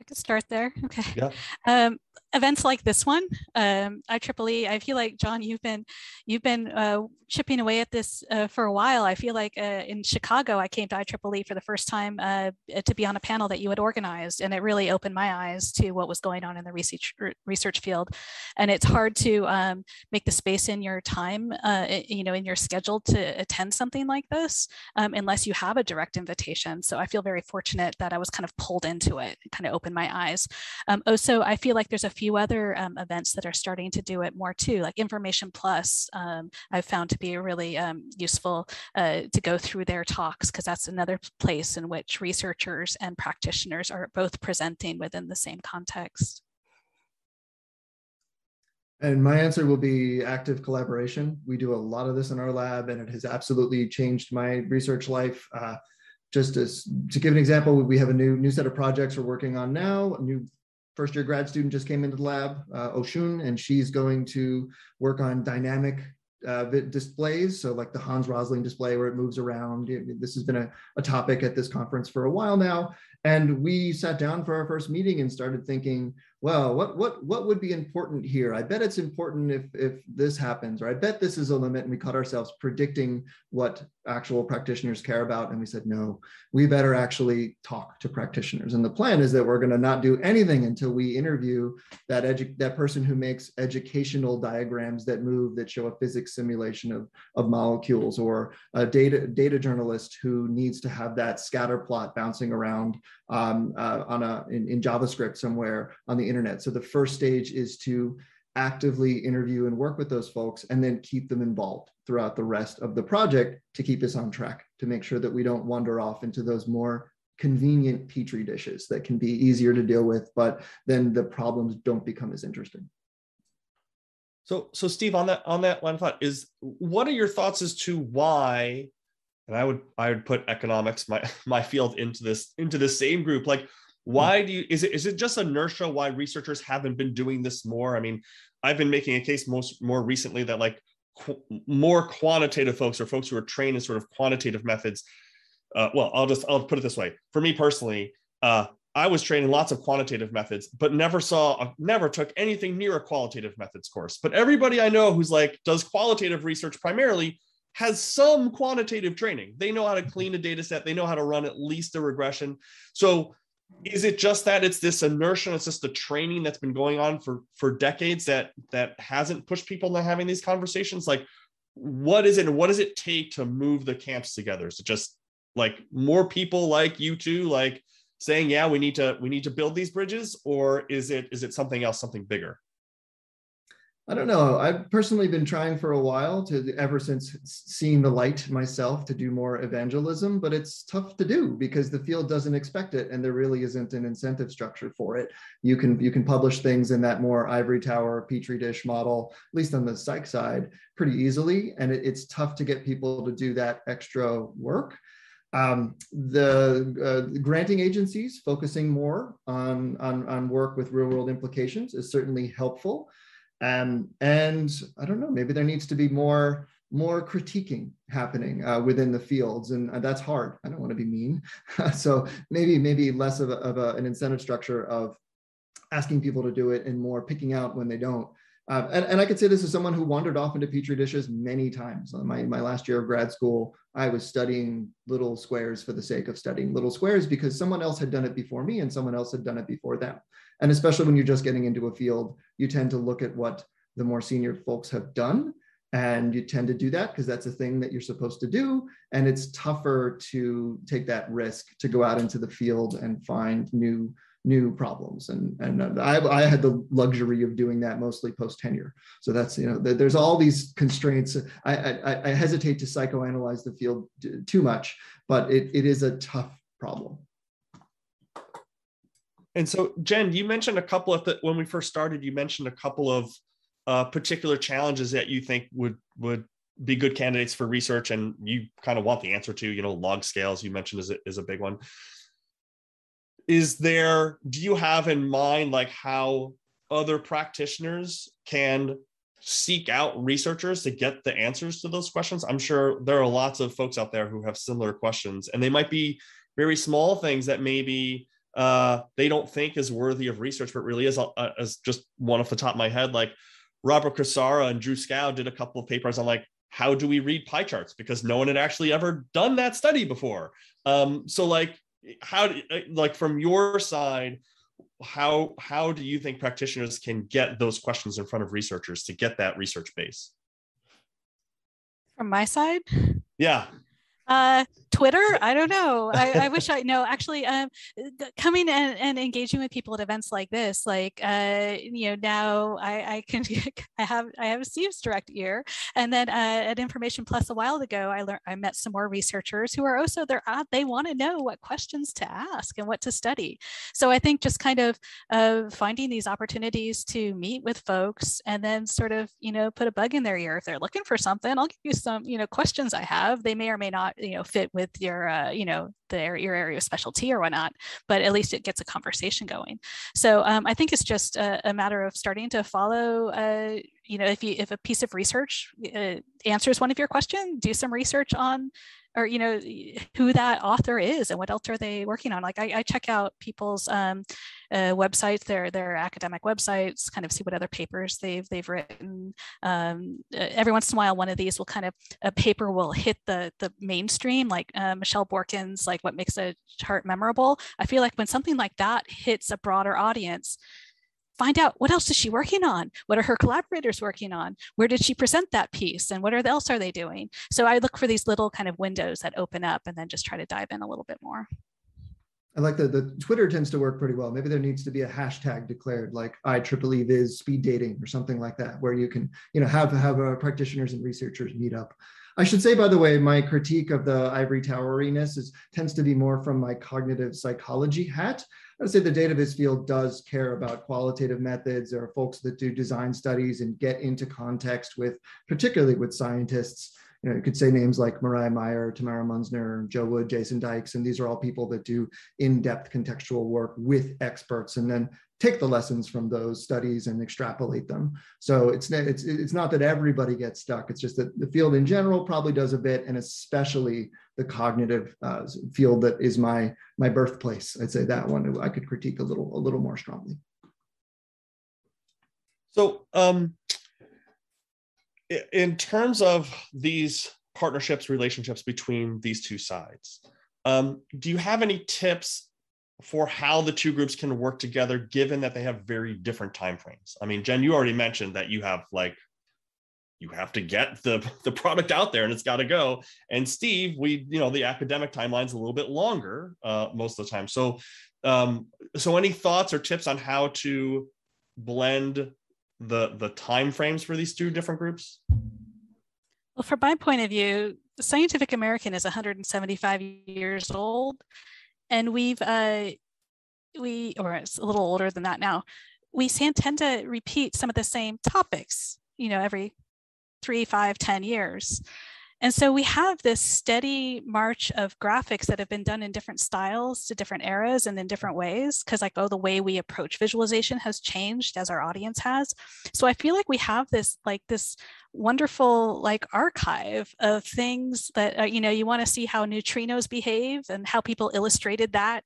I could start there. Okay. Yeah. Um, events like this one, um, IEEE, I feel like Jon, you've been you've been uh, chipping away at this uh, for a while. I feel like uh, in Chicago, I came to IEEE for the first time uh, to be on a panel that you had organized, and it really opened my eyes to what was going on in the research research field. And it's hard to um, make the space in your time, uh, you know, in your schedule to attend something like this um, unless you have a direct invitation. So I feel very fortunate that I was kind of pulled into it, kind of opened my eyes. Um, also, I feel like there's a few other um, events that are starting to do it more too, like Information Plus. Um, I've found to be really um, useful uh, to go through their talks because that's another place in which researchers and practitioners are both presenting within the same context. And my answer will be active collaboration. We do a lot of this in our lab, and it has absolutely changed my research life. Uh, just as to give an example, we have a new new set of projects we're working on now. A new first year grad student just came into the lab, uh, Oshun, and she's going to work on dynamic uh, displays. So like the Hans Rosling display where it moves around. This has been a, a topic at this conference for a while now. And we sat down for our first meeting and started thinking, well, what what what would be important here? I bet it's important if if this happens, or I bet this is a limit. And we caught ourselves predicting what actual practitioners care about, and we said, no, we better actually talk to practitioners. And the plan is that we're going to not do anything until we interview that edu- that person who makes educational diagrams that move that show a physics simulation of of molecules, or a data data journalist who needs to have that scatter plot bouncing around um, uh, on a in, in JavaScript somewhere on the internet. So the first stage is to actively interview and work with those folks and then keep them involved throughout the rest of the project to keep us on track to make sure that we don't wander off into those more convenient petri dishes that can be easier to deal with but then the problems don't become as interesting so so steve on that on that of thought is what are your thoughts as to why and I would I would put economics my my field into this into the same group. Like, why do you is it is it just inertia why researchers haven't been doing this more? I mean, I've been making a case most more recently that like qu- more quantitative folks or folks who are trained in sort of quantitative methods. Uh, well, I'll just I'll put it this way. For me personally, uh, I was trained in lots of quantitative methods, but never saw, never took anything near a qualitative methods course. But everybody I know who's like does qualitative research primarily has some quantitative training. They know how to clean a data set, they know how to run at least a regression. So is it just that it's this inertia it's just the training that's been going on for for decades that that hasn't pushed people into having these conversations like what is it and what does it take to move the camps together is it just like more people like you two like saying yeah we need to we need to build these bridges or is it is it something else something bigger I don't know. I've personally been trying for a while to ever since seeing the light myself to do more evangelism, but it's tough to do because the field doesn't expect it and there really isn't an incentive structure for it. You can you can publish things in that more ivory tower petri dish model, at least on the psych side, pretty easily, and it, it's tough to get people to do that extra work. Um, the uh, granting agencies focusing more on, on, on work with real world implications is certainly helpful. Um, and I don't know, maybe there needs to be more more critiquing happening uh, within the fields and uh, that's hard i don't want to be mean so maybe maybe less of, a, of a, an incentive structure of asking people to do it and more picking out when they don't uh, and, and I could say this as someone who wandered off into petri dishes many times. My, my last year of grad school, I was studying little squares for the sake of studying little squares because someone else had done it before me and someone else had done it before them. And especially when you're just getting into a field, you tend to look at what the more senior folks have done. And you tend to do that because that's a thing that you're supposed to do. And it's tougher to take that risk to go out into the field and find new new problems. And, and I, I had the luxury of doing that mostly post tenure. So that's, you know, there's all these constraints. I, I, I hesitate to psychoanalyze the field too much, but it, it is a tough problem. And so, Jen, you mentioned a couple of the, when we first started. You mentioned a couple of uh, particular challenges that you think would would be good candidates for research, and you kind of want the answer to. You know, log scales you mentioned is a, is a big one. Is there? Do you have in mind like how other practitioners can seek out researchers to get the answers to those questions? I'm sure there are lots of folks out there who have similar questions, and they might be very small things that maybe uh, they don't think is worthy of research, but really is uh, as just one off the top of my head, like Robert Kosara and Drew Skau did a couple of papers on like how do we read pie charts because no one had actually ever done that study before. Um, so like how do, uh, like from your side, how how do you think practitioners can get those questions in front of researchers to get that research base? From my side? Yeah. Uh, Twitter? I don't know. I, I wish I know. Actually, um, coming and, and engaging with people at events like this, like uh, you know, now I, I can I have I have Steve's direct ear, and then uh, at Information Plus a while ago, I learned I met some more researchers who are also they're they want to know what questions to ask and what to study. So I think just kind of uh, finding these opportunities to meet with folks and then sort of you know put a bug in their ear if they're looking for something. I'll give you some you know questions I have. They may or may not you know fit with your uh, you know the, your area of specialty or whatnot but at least it gets a conversation going. So um, i think it's just a, a, matter of starting to follow uh, you know if you if a piece of research uh, answers one of your questions do some research on or you know who that author is and what else are they working on. Like i, I check out people's um, uh, websites their their academic websites kind of see what other papers they've they've written. Um, every once in a while one of these will kind of a paper will hit the the mainstream like uh, michelle borkin's like what makes a chart memorable. I feel like when something like that hits a broader audience find out what else is she working on what are her collaborators working on where did she present that piece and what else are they doing so i look for these little kind of windows that open up and then just try to dive in a little bit more I like that the Twitter tends to work pretty well. Maybe there needs to be a hashtag declared like IEEE Viz speed dating or something like that, where you can, you know, have have uh, practitioners and researchers meet up. I should say, by the way, my critique of the ivory toweriness is tends to be more from my cognitive psychology hat. I would say the data viz field does care about qualitative methods. There are folks that do design studies and get into context with, particularly with scientists. You know, you could say names like Miriah Meyer, Tamara Munzner, Jo Wood, Jason Dykes, and these are all people that do in-depth contextual work with experts and then take the lessons from those studies and extrapolate them. So it's it's it's not that everybody gets stuck. It's just that the field in general probably does a bit, and especially the cognitive uh, field that is my my birthplace. I'd say that one I could critique a little a little more strongly. So, um, in terms of these partnerships, relationships between these two sides, um, do you have any tips for how the two groups can work together given that they have very different timeframes i mean jen you already mentioned that you have like you have to get the the product out there and it's got to go. And steve we you know the academic timeline's a little bit longer uh, most of the time. So um, so any thoughts or tips on how to blend the the time frames for these two different groups? Well from my point of view scientific american is 175 years old and we've uh, we or it's a little older than that now we tend to repeat some of the same topics you know every three five ten years and so we have this steady march of graphics that have been done in different styles to different eras and in different ways because like oh the way we approach visualization has changed as our audience has. So i feel like we have this like this wonderful like archive of things that uh, you know you want to see how neutrinos behave and how people illustrated that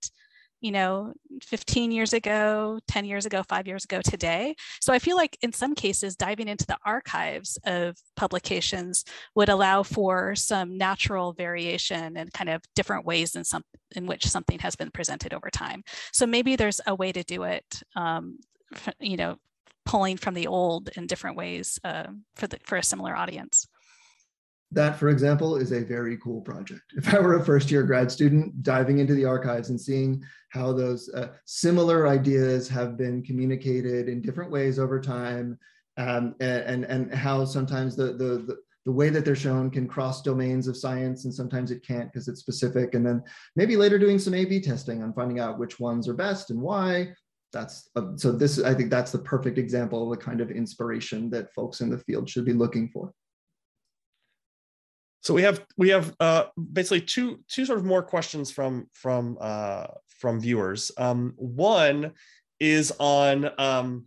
you know 15 years ago 10 years ago 5 years ago today. So i feel like in some cases diving into the archives of publications would allow for some natural variation and kind of different ways in some in which something has been presented over time. So maybe there's a way to do it um, you know pulling from the old in different ways uh, for the for a similar audience that, for example, is a very cool project. If I were a first year grad student, diving into the archives and seeing how those uh, similar ideas have been communicated in different ways over time, um, and, and how sometimes the, the, the, the way that they're shown can cross domains of science and sometimes it can't because it's specific. And then maybe later doing some A-B testing on finding out which ones are best and why. That's uh, so this, I think that's the perfect example of the kind of inspiration that folks in the field should be looking for. So we have we have uh, basically two two sort of more questions from from uh, from viewers. Um, one is on um,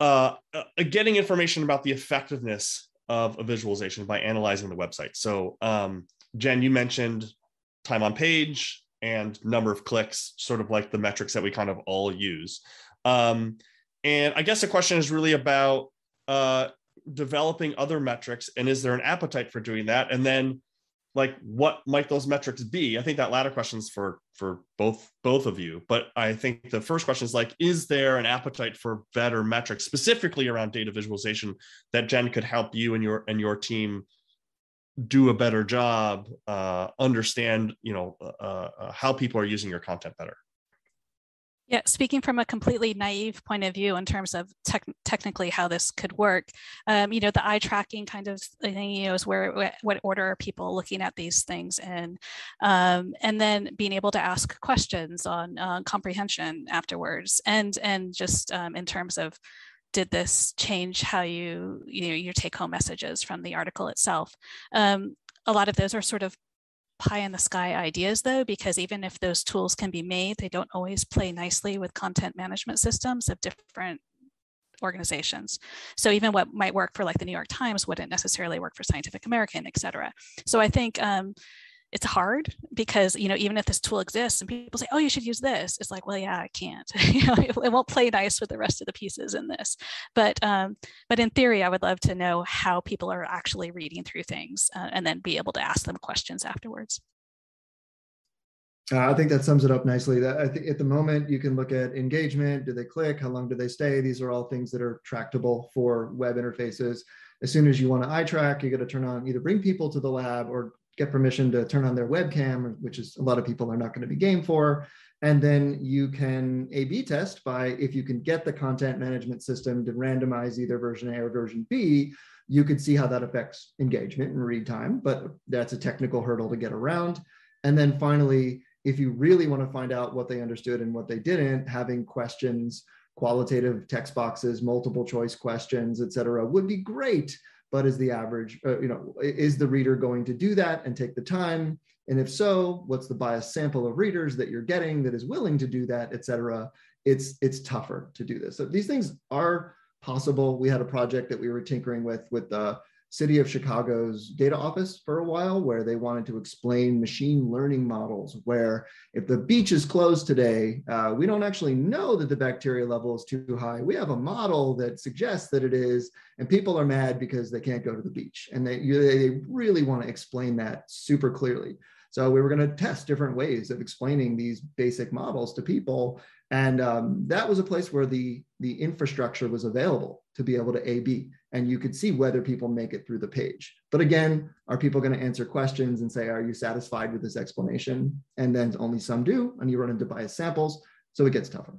uh, uh, getting information about the effectiveness of a visualization by analyzing the website. So um, Jen, you mentioned time on page, and number of clicks, sort of like the metrics that we kind of all use. Um, and I guess the question is really about uh, developing other metrics, and is there an appetite for doing that? And then, like, what might those metrics be? I think that latter question is for for both both of you. But I think the first question is like, is there an appetite for better metrics, specifically around data visualization, that Jen could help you and your and your team do a better job, uh, understand, you know, uh, uh, how people are using your content better. Yeah, speaking from a completely naive point of view in terms of tech, technically how this could work, um, you know, the eye tracking kind of thing, you know, is where what order are people looking at these things in, um, and then being able to ask questions on uh, comprehension afterwards, and and just um, in terms of did this change how you you know your take home messages from the article itself? Um, a lot of those are sort of pie in the sky ideas though because even if those tools can be made they don't always play nicely with content management systems of different organizations. So even what might work for like the new york times wouldn't necessarily work for scientific american et cetera. So i think um, it's hard because you know even if this tool exists and people say oh you should use this it's like well yeah i can't you know it, it, won't play nice with the rest of the pieces in this but um, but in theory i would love to know how people are actually reading through things uh, and then be able to ask them questions afterwards uh, I think that sums it up nicely. That I think at the moment you can look at engagement. Do they click? How long do they stay? These are all things that are tractable for web interfaces. As soon as you want to eye track, you got to turn on either bring people to the lab or get permission to turn on their webcam, which is a lot of people are not going to be game for. And then you can A B test by if you can get the content management system to randomize either version A or version B, you could see how that affects engagement and read time, but that's a technical hurdle to get around. And then finally, if you really want to find out what they understood and what they didn't, having questions, qualitative text boxes, multiple choice questions, et cetera, would be great but is the average, uh, you know, is the reader going to do that and take the time? And if so, what's the biased sample of readers that you're getting that is willing to do that, et cetera? It's, it's tougher to do this. So these things are possible. We had a project that we were tinkering with, with the city of Chicago's data office for a while, where they wanted to explain machine learning models, where if the beach is closed today, uh, we don't actually know that the bacteria level is too high. We have a model that suggests that it is, and people are mad because they can't go to the beach. And they, they really want to explain that super clearly. So we were going to test different ways of explaining these basic models to people. And um, that was a place where the, the infrastructure was available to be able to A-B and you could see whether people make it through the page. But again, are people going to answer questions and say, are you satisfied with this explanation? And then only some do, and you run into biased samples. So it gets tougher.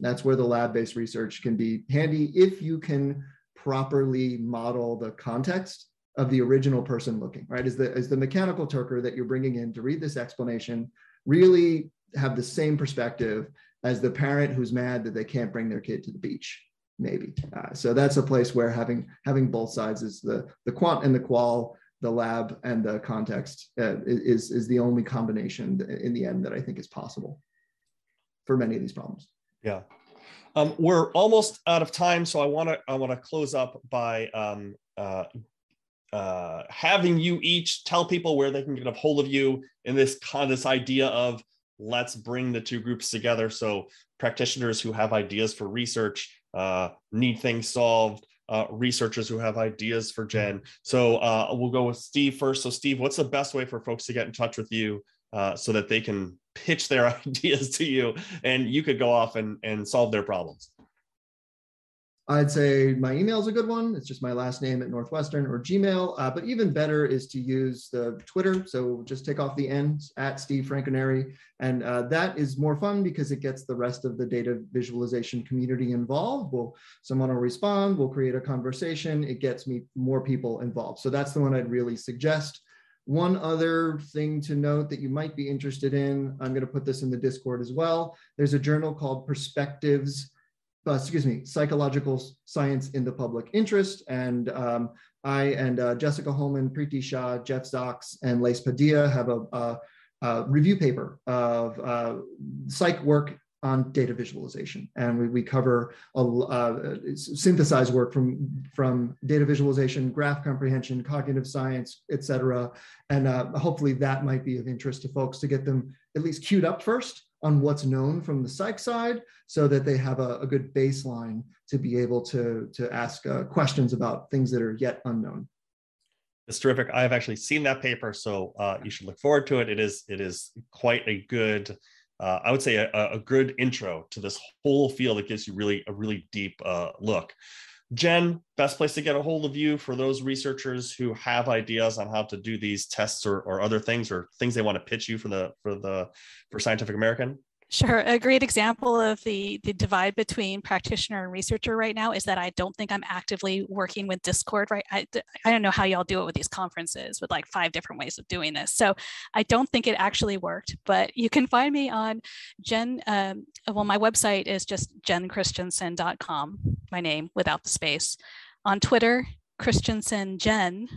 That's where the lab-based research can be handy if you can properly model the context of the original person looking, right? Is the, is the mechanical Turker that you're bringing in to read this explanation really have the same perspective as the parent who's mad that they can't bring their kid to the beach maybe. Uh, so that's a place where having having both sides is the the quant and the qual, the lab and the context uh, is is the only combination in the end that I think is possible for many of these problems. Yeah. Um, we're almost out of time, so I want to I want to close up by um, uh, uh, having you each tell people where they can get a hold of you in this kind of this idea of let's bring the two groups together. So practitioners who have ideas for research uh, need things solved, uh, researchers who have ideas for Jen. So uh, we'll go with Steve first. So Steve, what's the best way for folks to get in touch with you uh, so that they can pitch their ideas to you and you could go off and, and solve their problems? I'd say my email is a good one. It's just my last name at Northwestern or Gmail. Uh, but even better is to use the Twitter. So just take off the ends at Steve Franconeri. And uh, that is more fun because it gets the rest of the data visualization community involved. We'll, someone will respond, we'll create a conversation. It gets me more people involved. So that's the one I'd really suggest. One other thing to note that you might be interested in, I'm going to put this in the Discord as well. There's a journal called Perspectives uh, excuse me, psychological science in the public interest. And um, I and uh, Jessica Hullman, Priti Shah, Jeff Zacks, and Lace Padilla have a, a, a review paper of uh, psych work on data visualization. And we, we cover a, uh, synthesized work from, from data visualization, graph comprehension, cognitive science, et cetera. And uh, hopefully that might be of interest to folks to get them at least queued up first on what's known from the psych side so that they have a, a good baseline to be able to, to ask uh, questions about things that are yet unknown. It's terrific. I have actually seen that paper, so uh, you should look forward to it. It is it is quite a good uh, I would say a, a, good intro to this whole field that gives you really a really deep uh, look. Jen, best place to get a hold of you for those researchers who have ideas on how to do these tests or, or other things or things they want to pitch you for the for the for Scientific American. Sure. A great example of the, the divide between practitioner and researcher right now is that I don't think I'm actively working with Discord, right? I, I don't know how y'all do it with these conferences with like five different ways of doing this. So I don't think it actually worked, but you can find me on Jen. Um, well, my website is just jenchristiansen.com, my name without the space. On Twitter, Christiansen Jen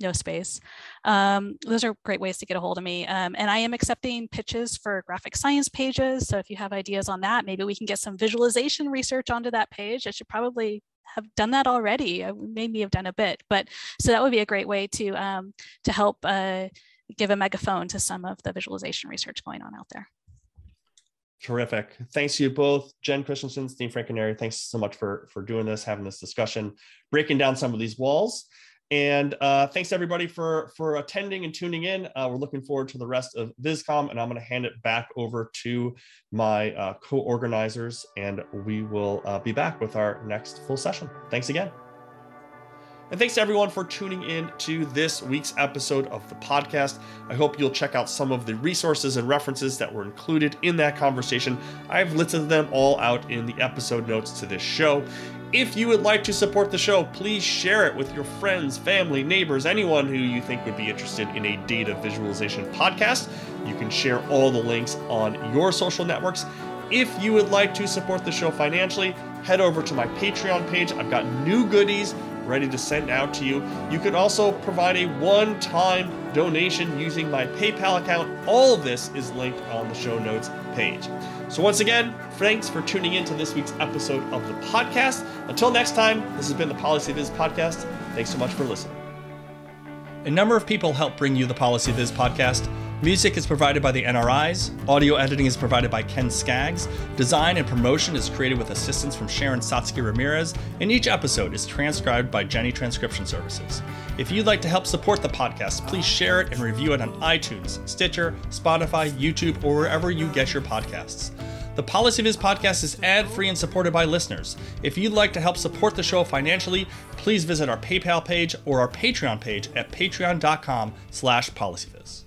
no space. Um, those are great ways to get a hold of me. Um, and I am accepting pitches for graphic science pages. So if you have ideas on that, maybe we can get some visualization research onto that page. I should probably have done that already. I maybe have done a bit, but so that would be a great way to um, to help uh, give a megaphone to some of the visualization research going on out there. Terrific. Thanks to you both, Jen Christiansen, Steve Franconeri. Thanks so much for for doing this, having this discussion, breaking down some of these walls. And uh, thanks everybody for for attending and tuning in. Uh, we're looking forward to the rest of VisComm, and I'm going to hand it back over to my uh, co-organizers, and we will uh, be back with our next full session. Thanks again. And thanks to everyone for tuning in to this week's episode of the podcast. I hope you'll check out some of the resources and references that were included in that conversation. I've listed them all out in the episode notes to this show. If you would like to support the show, please share it with your friends, family, neighbors, anyone who you think would be interested in a data visualization podcast. You can share all the links on your social networks. If you would like to support the show financially, head over to my Patreon page. I've got new goodies ready to send out to you. You could also provide a one time donation using my PayPal account. All of this is linked on the show notes page. So, once again, thanks for tuning in to this week's episode of the podcast. Until next time, this has been the PolicyViz podcast. Thanks so much for listening. A number of people help bring you the PolicyViz podcast. Music is provided by the NRIs. Audio editing is provided by Ken Skaggs. Design and promotion is created with assistance from Sharon Sotsky Remirez. And each episode is transcribed by Jenny Transcription Services. If you'd like to help support the podcast, please share it and review it on iTunes, Stitcher, Spotify, YouTube, or wherever you get your podcasts. The PolicyViz podcast is ad-free and supported by listeners. If you'd like to help support the show financially, please visit our PayPal page or our Patreon page at patreon.com slash policyviz.